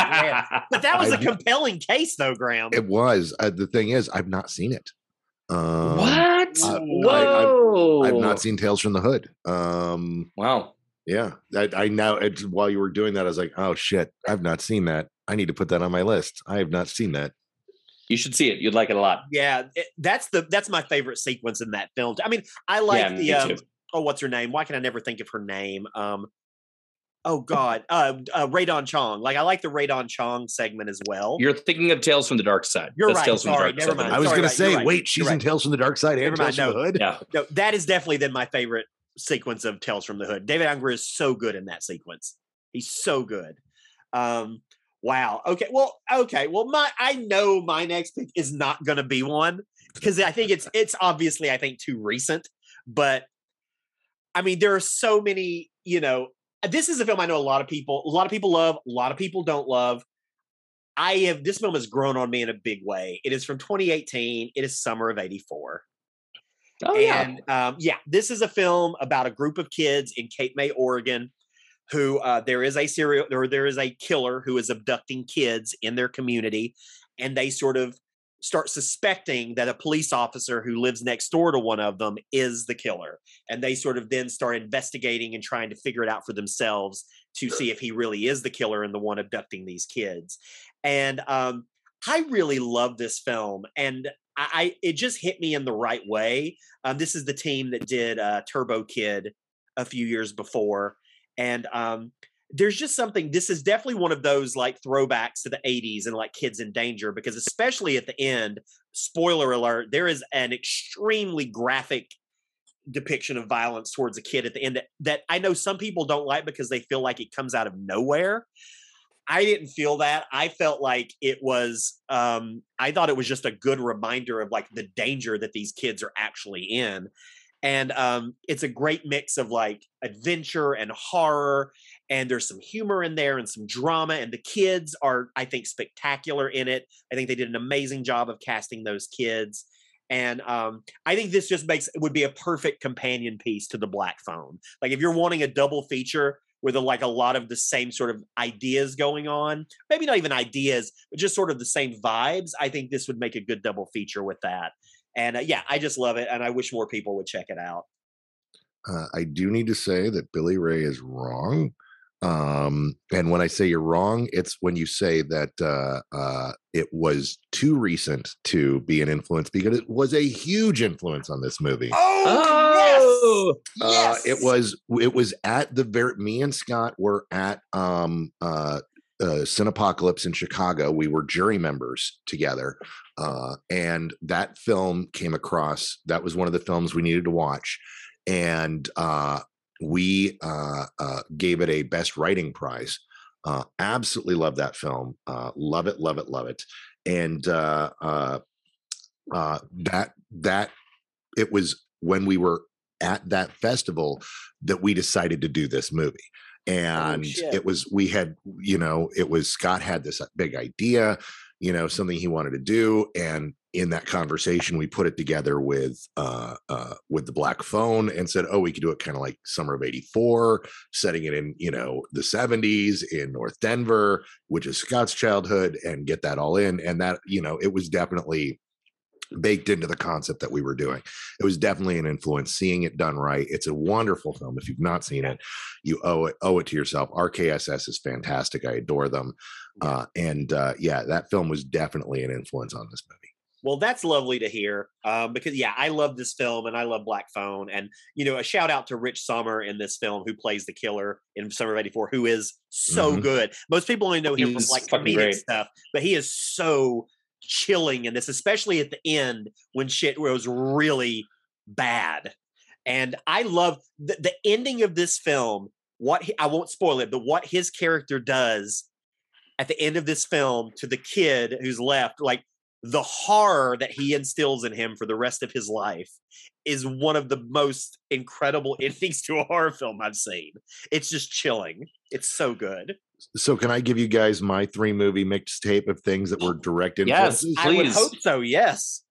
Speaker 2: but that was a
Speaker 4: I-
Speaker 2: compelling case, though, Graham.
Speaker 4: It was. Uh, the thing is, I've not seen it. Um,
Speaker 3: what?
Speaker 4: I- I-
Speaker 3: Whoa!
Speaker 4: I've not seen Tales from the Hood. Um,
Speaker 3: Wow.
Speaker 4: yeah, I, I now it's, while you were doing that, I was like, oh shit, I've not seen that. I need to put that on my list. I have not seen that.
Speaker 3: You should see it. You'd like it a lot.
Speaker 2: Yeah, it- that's the that's my favorite sequence in that film. I mean, I like
Speaker 3: Yeah,
Speaker 2: the um, oh, what's her name? Why can I never think of her name? Um, oh God, uh, uh Rae Dawn Chong. Like I like the Rae Dawn Chong segment as well.
Speaker 3: You're thinking of Tales from the Dark Side.
Speaker 2: You're
Speaker 3: That's
Speaker 2: right.
Speaker 3: Tales from the
Speaker 2: Sorry,
Speaker 3: Dark
Speaker 2: never
Speaker 3: Side.
Speaker 2: mind.
Speaker 4: I was
Speaker 2: sorry,
Speaker 4: gonna
Speaker 2: right, you're
Speaker 4: say,
Speaker 2: right,
Speaker 4: wait, she's
Speaker 2: you're
Speaker 4: in
Speaker 2: right.
Speaker 4: Tales from the Dark Side and
Speaker 2: Never mind,
Speaker 4: Tales from the
Speaker 2: no.
Speaker 4: Hood.
Speaker 3: Yeah.
Speaker 2: no, that is definitely then my favorite sequence of Tales from the Hood. David Anger is so good in that sequence. He's so good. Um, wow. Okay. Well, okay. Well, my I know my next pick is not going to be one because I think it's it's obviously I think too recent, but I mean there are so many. You know, this is a film I know a lot of people a lot of people love, a lot of people don't love. I have this film has grown on me in a big way. It is from 2018. It is summer of 84.
Speaker 3: Oh yeah.
Speaker 2: And um, yeah, this is a film about a group of kids in Cape May, Oregon, who uh, there is a serial or there is a killer who is abducting kids in their community, and they sort of start suspecting that a police officer who lives next door to one of them is the killer, and they sort of then start investigating and trying to figure it out for themselves to see if he really is the killer and the one abducting these kids. And um, I really love this film, and I, I it just hit me in the right way. Um, this is the team that did uh, Turbo Kid a few years before, and um, there's just something. This is definitely one of those like throwbacks to the '80s and like Kids in Danger because especially at the end, spoiler alert, there is an extremely graphic depiction of violence towards a kid at the end that, that I know some people don't like because they feel like it comes out of nowhere. I didn't feel that. I felt like it was um I thought it was just a good reminder of like the danger that these kids are actually in. And um it's a great mix of like adventure and horror and there's some humor in there and some drama and the kids are I think spectacular in it. I think they did an amazing job of casting those kids. And um, I think this just makes would be a perfect companion piece to the Black Phone. Like if you're wanting a double feature, with a, like a lot of the same sort of ideas going on. Maybe not even ideas, but just sort of the same vibes. I think this would make a good double feature with that. And uh, yeah, I just love it, and I wish more people would check it out.
Speaker 4: Uh, I do need to say that Billy Ray is wrong. Um, and when I say you're wrong, it's when you say that uh, uh, it was too recent to be an influence because it was a huge influence on this movie.
Speaker 2: Oh, yes!
Speaker 4: Uh,
Speaker 2: yes!
Speaker 4: it was it was at the very me and Scott were at um uh uh Cinepocalypse in Chicago. We were jury members together. Uh and that film came across. That was one of the films we needed to watch. And uh we uh, uh gave it a best writing prize. Uh absolutely love that film. Uh love it, love it, love it. And uh uh uh that that it was when we were at that festival that we decided to do this movie and
Speaker 2: shit.
Speaker 4: it was we had you know it was scott had this big idea you know something he wanted to do and in that conversation we put it together with uh uh with the black phone and said oh we could do it kind of like summer of 84 setting it in you know the 70s in north denver which is scott's childhood and get that all in and that you know it was definitely baked into the concept that we were doing. It was definitely an influence. Seeing it done right, it's a wonderful film. If you've not seen it, you owe it owe it to yourself. RKSS is fantastic. I adore them, uh, and uh, yeah, that film was definitely an influence on this movie.
Speaker 2: Well, that's lovely to hear um, because, yeah, I love this film and I love Black Phone. And, you know, a shout out to Rich Sommer in this film who plays the killer in Summer of 84, who is so
Speaker 4: Mhm.
Speaker 2: good. Most people only know him from like comedic
Speaker 3: great.
Speaker 2: stuff, but he is so chilling in this, especially at the end when shit was really bad. And I love the, the ending of this film. What he, I won't spoil it, but what his character does at the end of this film to the kid who's left, like the horror that he instills in him for the rest of his life is one of the most incredible endings to a horror film I've seen. It's just chilling. It's so good.
Speaker 4: So, can I give you guys my three movie mixtape of things that were direct
Speaker 3: Yes,
Speaker 4: influences?
Speaker 2: I would hope so. Yes.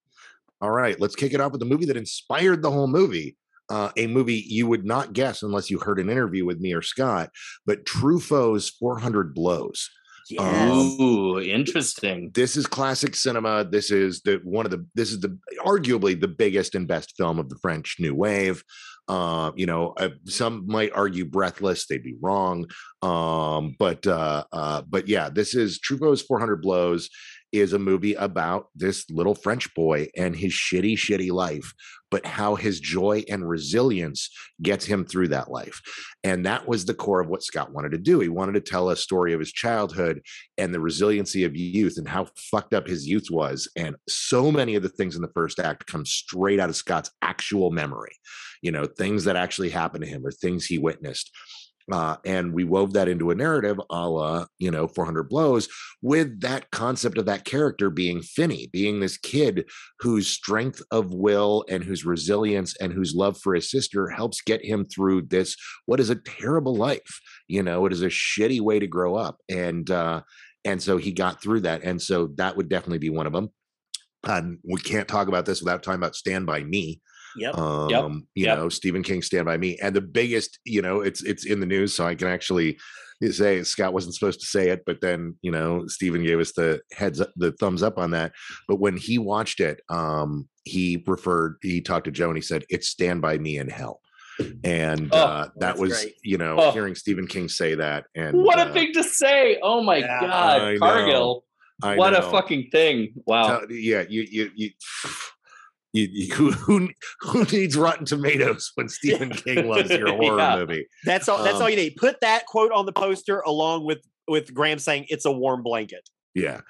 Speaker 4: All right, let's kick it off with the movie that inspired the whole movie. Uh, a movie you would not guess unless you heard an interview with me or Scott, but Truffaut's 400 Blows.
Speaker 2: Yes.
Speaker 3: Ooh, interesting.
Speaker 4: This is classic cinema. This is the one of the this is the arguably the biggest and best film of the French New Wave. Uh, you know, uh, some might argue Breathless. They'd be wrong. Um, but uh, uh, but yeah, this is Truffaut's 400 Blows is a movie about this little French boy and his shitty, shitty life, but how his joy and resilience gets him through that life. And that was the core of what Scott wanted to do. He wanted to tell a story of his childhood and the resiliency of youth and how fucked up his youth was. And so many of the things in the first act come straight out of Scott's actual memory, you know, things that actually happened to him or things he witnessed. Uh, and we wove that into a narrative a la, you know, 400 Blows with that concept of that character being Finney, being this kid whose strength of will and whose resilience and whose love for his sister helps get him through this, what is a terrible life. You know, it is a shitty way to grow up. And, uh, and so he got through that. And so that would definitely be one of them. And we can't talk about this without talking about Stand By Me.
Speaker 2: Yep.
Speaker 4: Um, you
Speaker 3: Yep.
Speaker 4: know, Stephen King Stand By Me. And the biggest, you know, it's it's in the news, so I can actually say Scott wasn't supposed to say it, but then you know, Stephen gave us the heads up, the thumbs up on that. But when he watched it, um, he referred, he talked to Joe and he said, It's Stand By Me in Hell. And
Speaker 3: Oh,
Speaker 4: uh, that was,
Speaker 2: great.
Speaker 4: you know,
Speaker 3: Oh.
Speaker 4: hearing Stephen King say that. And
Speaker 3: What
Speaker 4: uh,
Speaker 3: a thing to say! Oh my
Speaker 2: Yeah,
Speaker 4: I
Speaker 3: god,
Speaker 4: know.
Speaker 3: Cargill!
Speaker 4: I
Speaker 3: What a fucking thing! Wow.
Speaker 4: Tell- yeah, you you you. You, you, who, who who needs Rotten Tomatoes when Stephen King loves your horror
Speaker 3: Yeah.
Speaker 4: movie?
Speaker 2: That's all. That's
Speaker 4: Um,
Speaker 2: all you need. Put that quote on the poster along with with Graham saying it's a warm blanket.
Speaker 4: Yeah,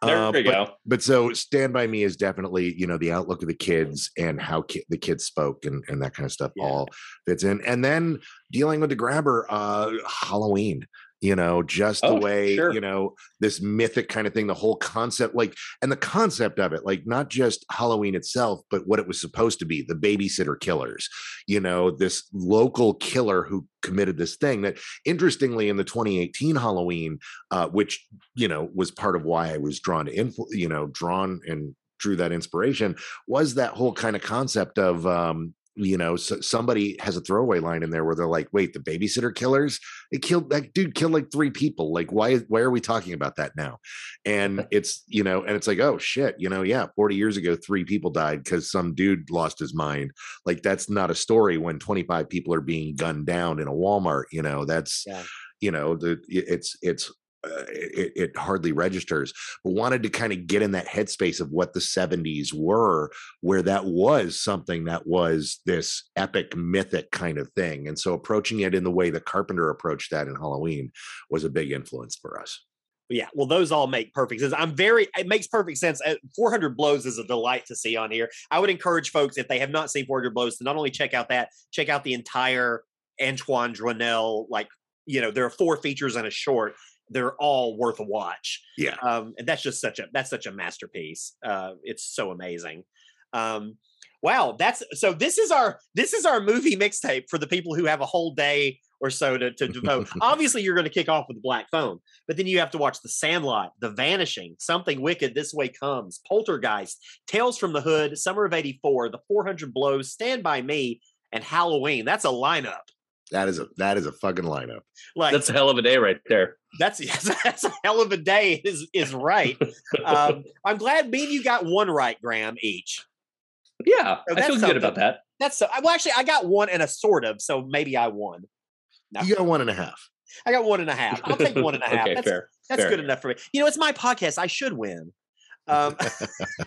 Speaker 3: There
Speaker 4: Uh,
Speaker 3: we
Speaker 4: but,
Speaker 3: go.
Speaker 4: But so Stand by Me is definitely you know the outlook of the kids and how ki- the kids spoke and and that kind of stuff
Speaker 2: Yeah.
Speaker 4: all fits in. And then dealing with the grabber, uh, Halloween. You know, just the
Speaker 3: Oh,
Speaker 4: way
Speaker 3: sure.
Speaker 4: you know this mythic kind of thing, the whole concept, like, and the concept of it, like not just Halloween itself, but what it was supposed to be, the babysitter killers. You know, this local killer who committed this thing that, interestingly, in the 2018 Halloween, uh, which you know was part of why I was drawn to influ- you know drawn and drew that inspiration was that whole kind of concept of um you know, so somebody has a throwaway line in there where they're like, "Wait, the babysitter killers? They killed that dude. Killed like three people. Like, why? Why are we talking about that now?" And it's you know, and it's like, oh shit, you know, yeah, forty years ago, three people died because some dude lost his mind. Like, that's not a story when twenty five people are being gunned down in a Walmart. You know, that's
Speaker 2: Yeah.
Speaker 4: you know, the it's it's uh, it, it hardly registers but wanted to kind of get in that headspace of what the 70s were where that was something that was this epic mythic kind of thing and so approaching it in the way that carpenter approached that in halloween was a big influence for us
Speaker 2: Yeah, well, those all make perfect sense. I'm very, it makes perfect sense. Uh, 400 Blows is a delight to see on here. I would encourage folks, if they have not seen 400 Blows, to not only check out that, check out the entire Antoine Doinel. Like, you know, there are four features and a short. They're all worth a watch.
Speaker 4: yeah
Speaker 2: Um, and that's just such a, that's such a masterpiece. Uh, it's so amazing. Um, wow, that's so. This is our this is our movie mixtape for the people who have a whole day or so to, to devote. Obviously, you're going to kick off with Black Phone, but then you have to watch The Sandlot, The Vanishing, Something Wicked, This Way Comes, Poltergeist, Tales from the Hood, Summer of '84, The 400 Blows, Stand by Me, and Halloween. That's a lineup.
Speaker 4: That is a that is a fucking lineup
Speaker 2: Like
Speaker 3: That's a hell of a day right there.
Speaker 2: that's that's a hell of a day. Is is right. um, I'm glad me and you got one right, Graham, each.
Speaker 3: Yeah,
Speaker 2: So
Speaker 3: I feel good about that.
Speaker 2: That's so, well, actually, I got one and a sort of, so maybe I won. No.
Speaker 4: you got one and a half
Speaker 2: I got one and a half. I'll take one and a half.
Speaker 3: okay,
Speaker 2: that's
Speaker 3: fair.
Speaker 2: that's
Speaker 3: fair.
Speaker 2: good enough for me. You know, it's my podcast. I should win. Um,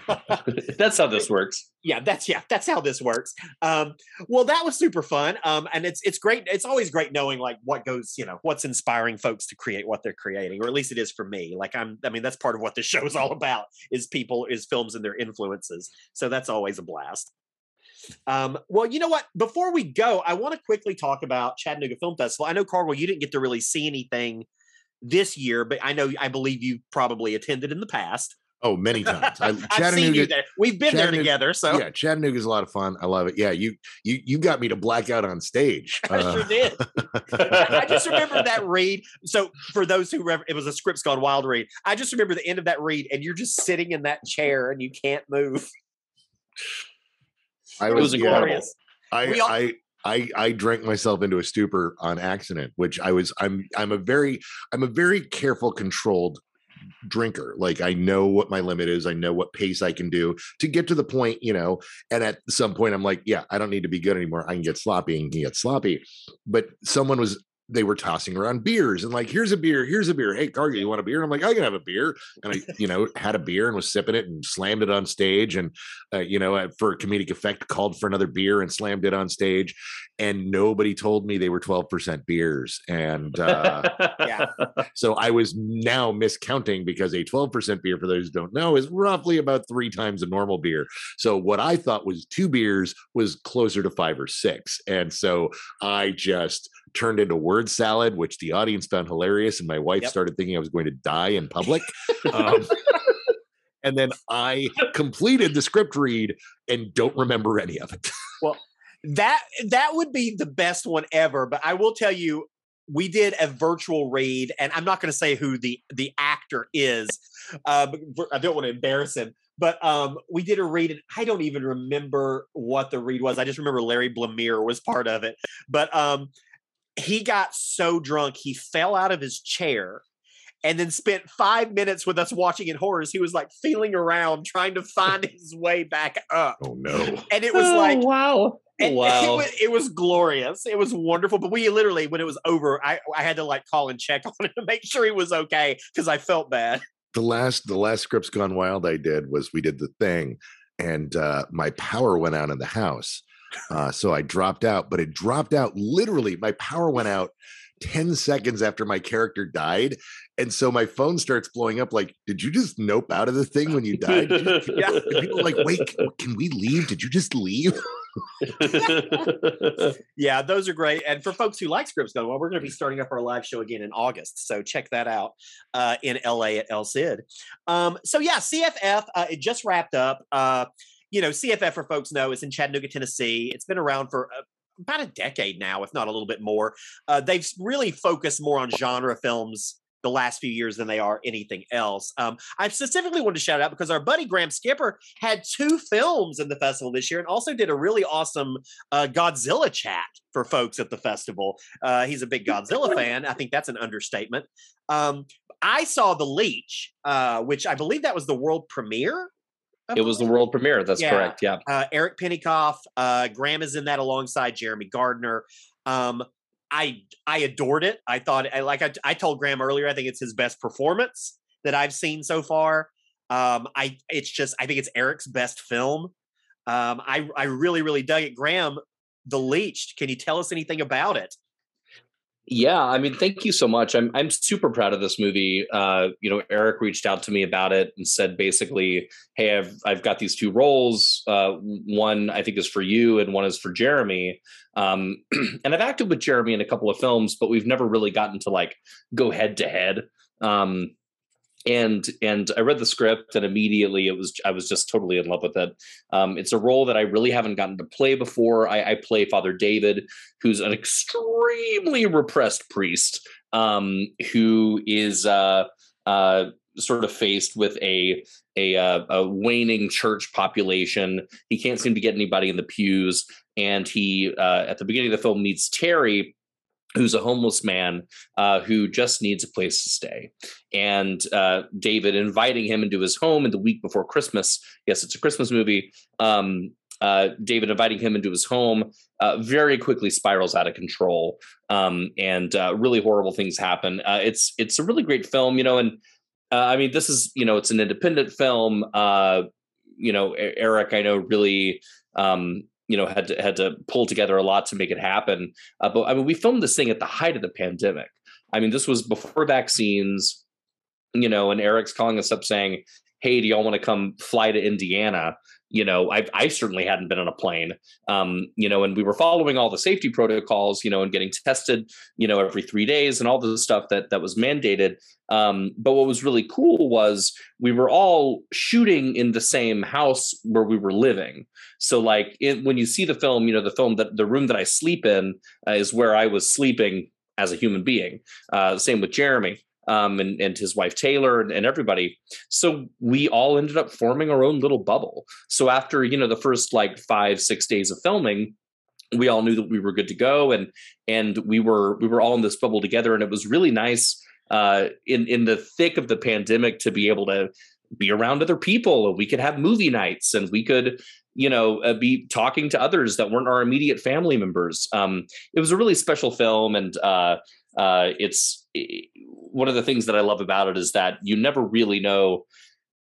Speaker 3: That's how this works.
Speaker 2: yeah, that's yeah, that's how this works. Um, well, that was super fun. Um, and it's it's great. It's always great knowing like what goes, you know, what's inspiring folks to create what they're creating, or at least it is for me. Like I'm, I mean, that's part of what the show is all about is people, is films and their influences. So that's always a blast. Um, well, you know what? Before we go, I want to quickly talk about Chattanooga Film Festival. I know Cargill, you didn't get to really see anything this year, but I know I believe you probably attended in the past.
Speaker 4: Oh many times I,
Speaker 2: I've seen you there. We've been there together, so
Speaker 4: yeah chattanooga is a lot of fun i love it yeah you you you got me to black out on stage
Speaker 2: I
Speaker 4: Uh,
Speaker 2: sure did. I just remember that read. So for those who rev- it was a script's gone wild read. I just remember the end of that read, and you're just sitting in that chair and you can't move.
Speaker 4: I
Speaker 2: It
Speaker 3: was
Speaker 2: was
Speaker 4: yeah,
Speaker 3: incredible.
Speaker 2: glorious.
Speaker 4: I,
Speaker 2: all-
Speaker 4: I I I drank myself into a stupor on accident, which I was I'm I'm a very I'm a very careful, controlled drinker. Like I know what my limit is, I know what pace I can do to get to the point, you know. And at some point, I'm like, yeah, I don't need to be good anymore. I can get sloppy and get sloppy. But someone was they were tossing around beers and like, here's a beer, here's a beer. Hey, Cargill, you want a beer? And I'm like, I can have a beer. And I, you know, had a beer and was sipping it and slammed it on stage. And uh, you know, for comedic effect, called for another beer and slammed it on stage. And nobody told me they were 12% beers. And uh,
Speaker 2: Yeah.
Speaker 4: so I was now miscounting because a 12% beer, for those who don't know, is roughly about three times a normal beer. So what I thought was two beers was closer to five or six. And so I just turned into word salad, which the audience found hilarious. And my wife
Speaker 2: Yep.
Speaker 4: started thinking I was going to die in public. um, and then I completed the script read and don't remember any of it.
Speaker 2: Well, that that would be the best one ever. But I will tell you, we did a virtual read, and I'm not going to say who the the actor is. Uh, I don't want to embarrass him. But um, we did a read, and I don't even remember what the read was. I just remember Larry Blamire was part of it. But um, he got so drunk he fell out of his chair and then spent five minutes with us watching in horrors. He was like feeling around trying to find his way back up.
Speaker 4: Oh no.
Speaker 2: And it was like,
Speaker 3: wow.
Speaker 2: and It
Speaker 3: wow.
Speaker 2: was, it was glorious. It was wonderful. But we literally, when it was over, I, I had to like call and check on him to make sure he was okay because I felt bad.
Speaker 4: the last the last scripts gone wild I did was we did the thing and uh my power went out in the house. Uh so I dropped out, but it dropped out literally my power went out 10 seconds after my character died. And so my phone starts blowing up like, did you just nope out of the thing when you died? Did you
Speaker 2: Yeah.
Speaker 4: And people like, wait, can, can we leave? Did you just leave?
Speaker 2: Yeah, those are great. And for folks who like Scripts Gone Wild, we're going to be starting up our live show again in August. So check that out uh, in LA at El Cid. Um, so yeah, CFF, uh, it just wrapped up. Uh, you know, CFF, for folks know, is in Chattanooga, Tennessee. It's been around for uh, about a decade now, if not a little bit more. Uh, they've really focused more on genre films the last few years than they are anything else. Um, I specifically wanted to shout out because our buddy Graham Skipper had two films in the festival this year and also did a really awesome uh, Godzilla chat for folks at the festival. Uh, he's a big Godzilla fan. I think that's an understatement. Um, I saw The Leech, uh, which I believe that was the world premiere.
Speaker 3: It was the world premiere. That's
Speaker 2: Yeah.
Speaker 3: correct. Yeah.
Speaker 2: Uh, Eric Pennycoff, uh, Graham is in that alongside Jeremy Gardner. Um, I I adored it. I thought, I, like I, I told Graham earlier, I think it's his best performance that I've seen so far. Um, I it's just I think it's Eric's best film. Um, I I really really dug it. Graham, The Leech. Can you tell us anything about it?
Speaker 3: Yeah, I mean, thank you so much. I'm I'm super proud of this movie. Uh, you know, Eric reached out to me about it and said basically, "Hey, I've I've got these two roles. Uh, one I think is for you, and one is for Jeremy. Um, and I've acted with Jeremy in a couple of films, but we've never really gotten to like go head to head. Um, and and I read the script, and immediately it was I was just totally in love with it. Um, it's a role that I really haven't gotten to play before. I, I play Father David, who's an extremely repressed priest um, who is uh, uh, sort of faced with a a, uh, a waning church population. He can't seem to get anybody in the pews, and he uh, at the beginning of the film meets Terry. Who's a homeless man uh, who just needs a place to stay, and uh, David inviting him into his home in the week before Christmas. Yes, it's a Christmas movie. Um, uh, David inviting him into his home uh, very quickly spirals out of control, um, and uh, really horrible things happen. Uh, it's it's a really great film, you know, and I mean this is you know it's an independent film. You know, Eric, I know really. Um, you know, had to had to pull together a lot to make it happen. Uh, but I mean, we filmed this thing at the height of the pandemic. I mean, this was before vaccines, you know, and Eric's calling us up saying, "Hey, do y'all want to come fly to Indiana?" You know, I I certainly hadn't been on a plane, um, you know, and we were following all the safety protocols, you know, and getting tested, you know, every three days and all the stuff that that was mandated. Um, but what was really cool was we were all shooting in the same house where we were living. So, like, it, when you see the film, you know, the film that the room that I sleep in uh, is where I was sleeping as a human being. Uh, same with Jeremy um, and, and his wife Taylor and, and everybody. So we all ended up forming our own little bubble. So after you know the first like five six days of filming, we all knew that we were good to go, and and we were we were all in this bubble together, and it was really nice uh, in in the thick of the pandemic to be able to be around other people, and we could have movie nights, and we could you know uh, be talking to others that weren't our immediate family members. Um, it was a really special film, and uh, uh, it's one of the things that I love about it is that you never really know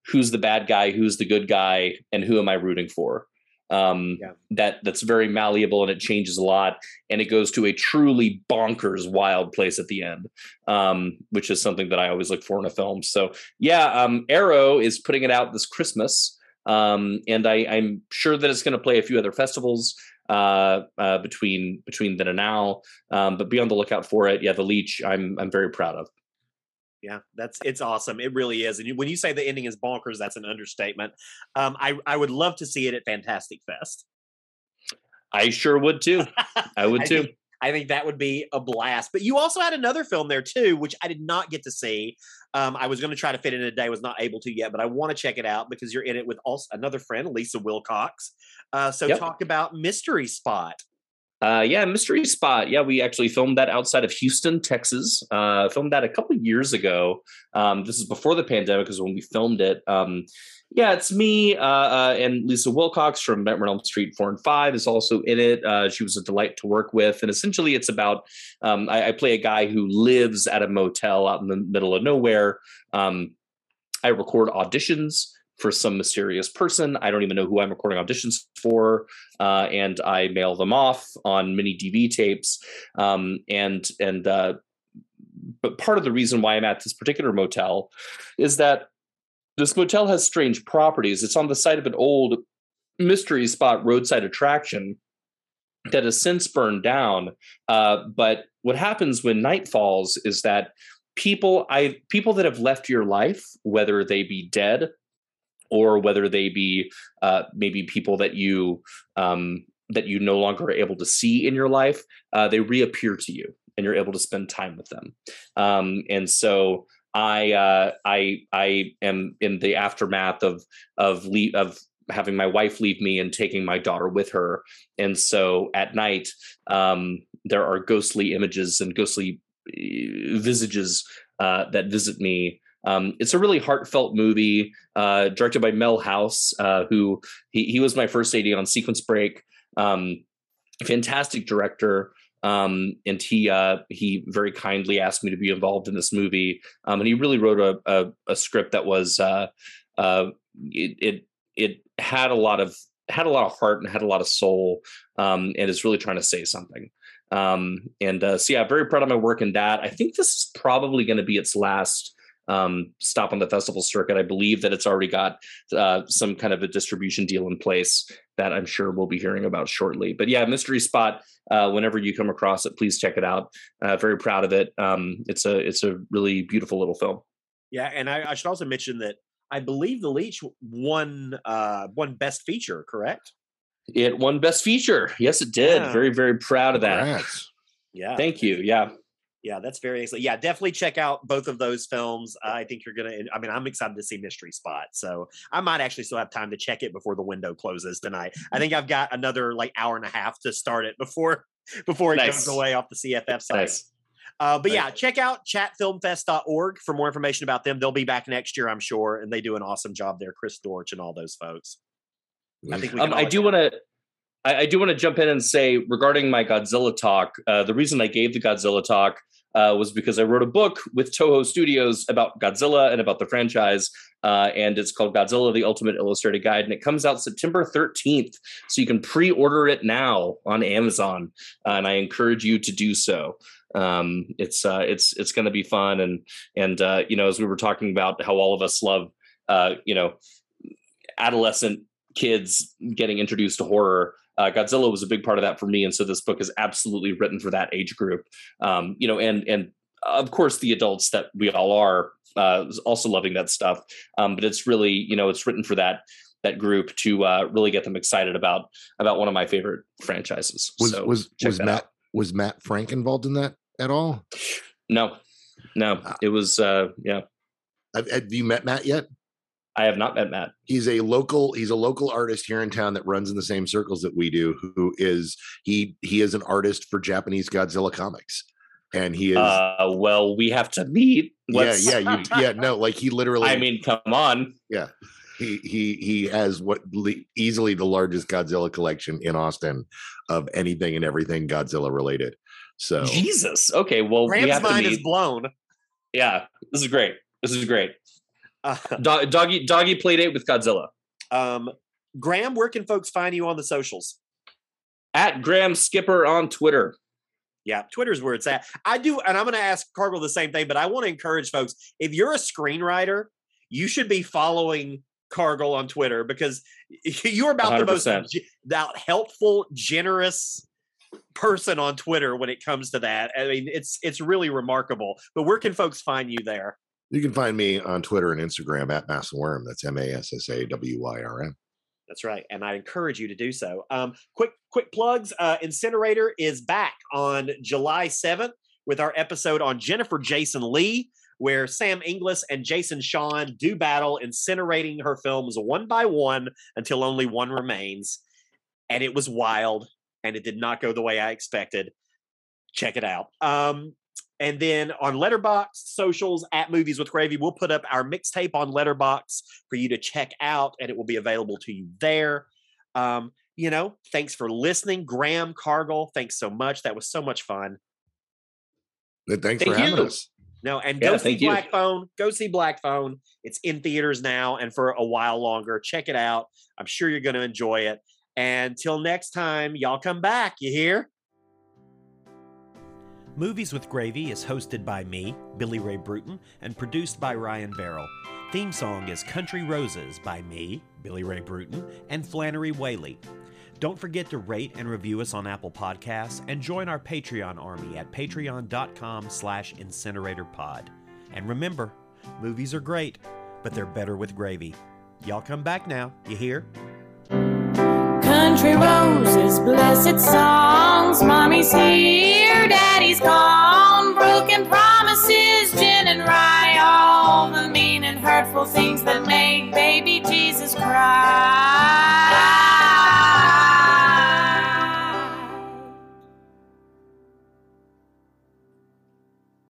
Speaker 3: who's the bad guy, who's the good guy, and who am I rooting for. Um,
Speaker 2: Yeah.
Speaker 3: That that's very malleable and it changes a lot, and it goes to a truly bonkers, wild place at the end, um, which is something that I always look for in a film. So yeah, um, Arrow is putting it out this Christmas, um, and I, I'm sure that it's going to play a few other festivals uh, uh, between between then and now. Um, but be on the lookout for it. Yeah, the Leech, I'm I'm very proud of.
Speaker 2: Yeah, that's it's awesome. It really is. And you, when you say the ending is bonkers, that's an understatement. Um, I I would love to see it at Fantastic Fest.
Speaker 3: I sure would too. I would
Speaker 2: I
Speaker 3: too.
Speaker 2: think- I think that would be a blast. But you also had another film there too, which I did not get to see. Um, I was going to try to fit in a day, was not able to yet, but I want to check it out because you're in it with also another friend, Lisa Wilcox. Uh, so
Speaker 3: Yep.
Speaker 2: talk about Mystery Spot.
Speaker 3: Uh, yeah, Mystery Spot. Yeah, we actually filmed that outside of Houston, Texas. Uh, filmed that a couple of years ago. Um, this is before the pandemic, is when we filmed it. Um, yeah, it's me uh, uh, and Lisa Wilcox from Nightmare on Elm Street four and five is also in it. Uh, she was a delight to work with, and essentially, it's about um, I, I play a guy who lives at a motel out in the middle of nowhere. Um, I record auditions for some mysterious person. I don't even know who I'm recording auditions for, uh, and I mail them off on mini DV tapes. Um, and and uh, but part of the reason why I'm at this particular motel is that this motel has strange properties. It's on the site of an old mystery spot roadside attraction that has since burned down. Uh, but what happens when night falls is that people I people that have left your life, whether they be dead or whether they be uh, maybe people that you um, that you no longer are able to see in your life, uh, they reappear to you and you're able to spend time with them. Um, and so I uh, I I am in the aftermath of of leave of having my wife leave me and taking my daughter with her. And so at night, um, there are ghostly images and ghostly uh, visages uh, that visit me. Um, it's a really heartfelt movie uh, directed by Mel House, uh, who he, he was my first AD on Sequence Break. Um, fantastic director. Um, and he uh, he very kindly asked me to be involved in this movie. Um, and he really wrote a, a, a script that was uh, uh, it, it it had a lot of had a lot of heart and had a lot of soul, um, and is really trying to say something. Um, and uh, so yeah, very proud of my work in that. I think this is probably going to be its last um, stop on the festival circuit. I believe that it's already got uh, some kind of a distribution deal in place that I'm sure we'll be hearing about shortly. But yeah, Mystery Spot. Uh, whenever you come across it, please check it out. Uh, very proud of it. Um, it's a it's a really beautiful little film.
Speaker 2: Yeah, and I, I should also mention that I believe The Leech won uh, won Best Feature. Correct?
Speaker 3: It won Best Feature. Yes, it did.
Speaker 2: Yeah.
Speaker 3: Very very proud of that.
Speaker 4: Congrats.
Speaker 2: Yeah.
Speaker 3: Thank you. Yeah.
Speaker 2: Yeah, that's very excellent. Yeah, definitely check out both of those films. I think you're gonna. I mean, I'm excited to see Mystery Spot, so I might actually still have time to check it before the window closes tonight. I think I've got another like hour and a half to start it before before it
Speaker 3: Nice.
Speaker 2: goes away off the CFF site.
Speaker 3: Nice.
Speaker 2: Uh, but
Speaker 3: Nice.
Speaker 2: yeah, check out chatfilmfest.org for more information about them. They'll be back next year, I'm sure, and they do an awesome job there. Chris Dortch and all those folks. I think we
Speaker 3: Um, I do want to. I, I do want to jump in and say regarding my Godzilla talk. Uh, the reason I gave the Godzilla talk uh, was because I wrote a book with Toho Studios about Godzilla and about the franchise, uh, and it's called Godzilla: The Ultimate Illustrated Guide, and it comes out September thirteenth. So you can pre-order it now on Amazon, uh, and I encourage you to do so. Um, it's uh, it's it's going to be fun, and and uh, you know, as we were talking about how all of us love, uh, you know, adolescent kids getting introduced to horror. Uh, Godzilla was a big part of that for me, and so this book is absolutely written for that age group. Um, you know, and and of course the adults that we all are uh, also loving that stuff. Um, but it's really you know it's written for that that group to uh, really get them excited about about one of my favorite franchises.
Speaker 4: Was
Speaker 3: so
Speaker 4: was was Matt
Speaker 3: out.
Speaker 4: was Matt Frank involved in that at all?
Speaker 3: No, no,
Speaker 4: Ah.
Speaker 3: it was uh, yeah.
Speaker 4: Have, have you met Matt yet?
Speaker 3: I have not met Matt.
Speaker 4: He's a local. He's a local artist here in town that runs in the same circles that we do. Who is he? He is an artist for Japanese Godzilla comics, and he is.
Speaker 3: Uh, well, we have to meet.
Speaker 4: yeah,
Speaker 3: Let's-
Speaker 4: yeah, you, yeah. No, like he literally.
Speaker 3: I mean, come on.
Speaker 4: Yeah, he he he has what le- easily the largest Godzilla collection in Austin of anything and everything Godzilla related. So
Speaker 3: Jesus. Okay. Well, we
Speaker 2: Graham's
Speaker 3: have to
Speaker 2: mind
Speaker 3: meet.
Speaker 2: is blown.
Speaker 3: Yeah, this is great. This is great.
Speaker 2: Uh,
Speaker 3: Do- doggy doggy play date with Godzilla
Speaker 2: um, Graham, where can folks find you on the socials?
Speaker 3: at Graham Skipper on Twitter.
Speaker 2: Yeah, Twitter's where it's at. I do, and I'm going to ask Cargill the same thing, but I want to encourage folks if you're a screenwriter, you should be following Cargill on Twitter because you're about the most
Speaker 3: 100%.
Speaker 2: that helpful, generous person on Twitter when it comes to that. I mean, it's it's really remarkable. But where can folks find you there?
Speaker 4: You can find me on Twitter and Instagram at Massawyrm. That's M A S S A W Y R M.
Speaker 2: That's right, and I encourage you to do so. Um, quick, quick plugs. Uh, Incinerator is back on July seventh with our episode on Jennifer Jason Leigh, where Sam Inglis and Jason Sean do battle, incinerating her films one by one until only one remains. And it was wild, and it did not go the way I expected. Check it out. Um, and then on Letterboxd socials at Movies with Gravy, we'll put up our mixtape on Letterboxd for you to check out, and it will be available to you there. Um, you know, thanks for listening, Graham Cargill. Thanks so much. That was so much fun.
Speaker 4: Thanks
Speaker 3: Thank
Speaker 4: for having us.
Speaker 2: No, and
Speaker 3: Yeah,
Speaker 2: go see
Speaker 3: thank you.
Speaker 2: Black Phone. Go see Black Phone. It's in theaters now and for a while longer. Check it out. I'm sure you're going to enjoy it. And till next time, y'all come back. You hear? Movies with Gravy is hosted by me, Billy Ray Brewton, and produced by Ryan Barrell. Theme song is Country Roses by me, Billy Ray Brewton, and Flannery Whaley. Don't forget to rate and review us on Apple Podcasts and join our Patreon army at patreon.com slash incineratorpod. And remember, movies are great, but they're better with gravy. Y'all come back now, you hear?
Speaker 1: country roses, blessed songs. Mommy's here, daddy's gone. Broken promises, gin and rye. All the mean and hurtful things that make baby Jesus cry.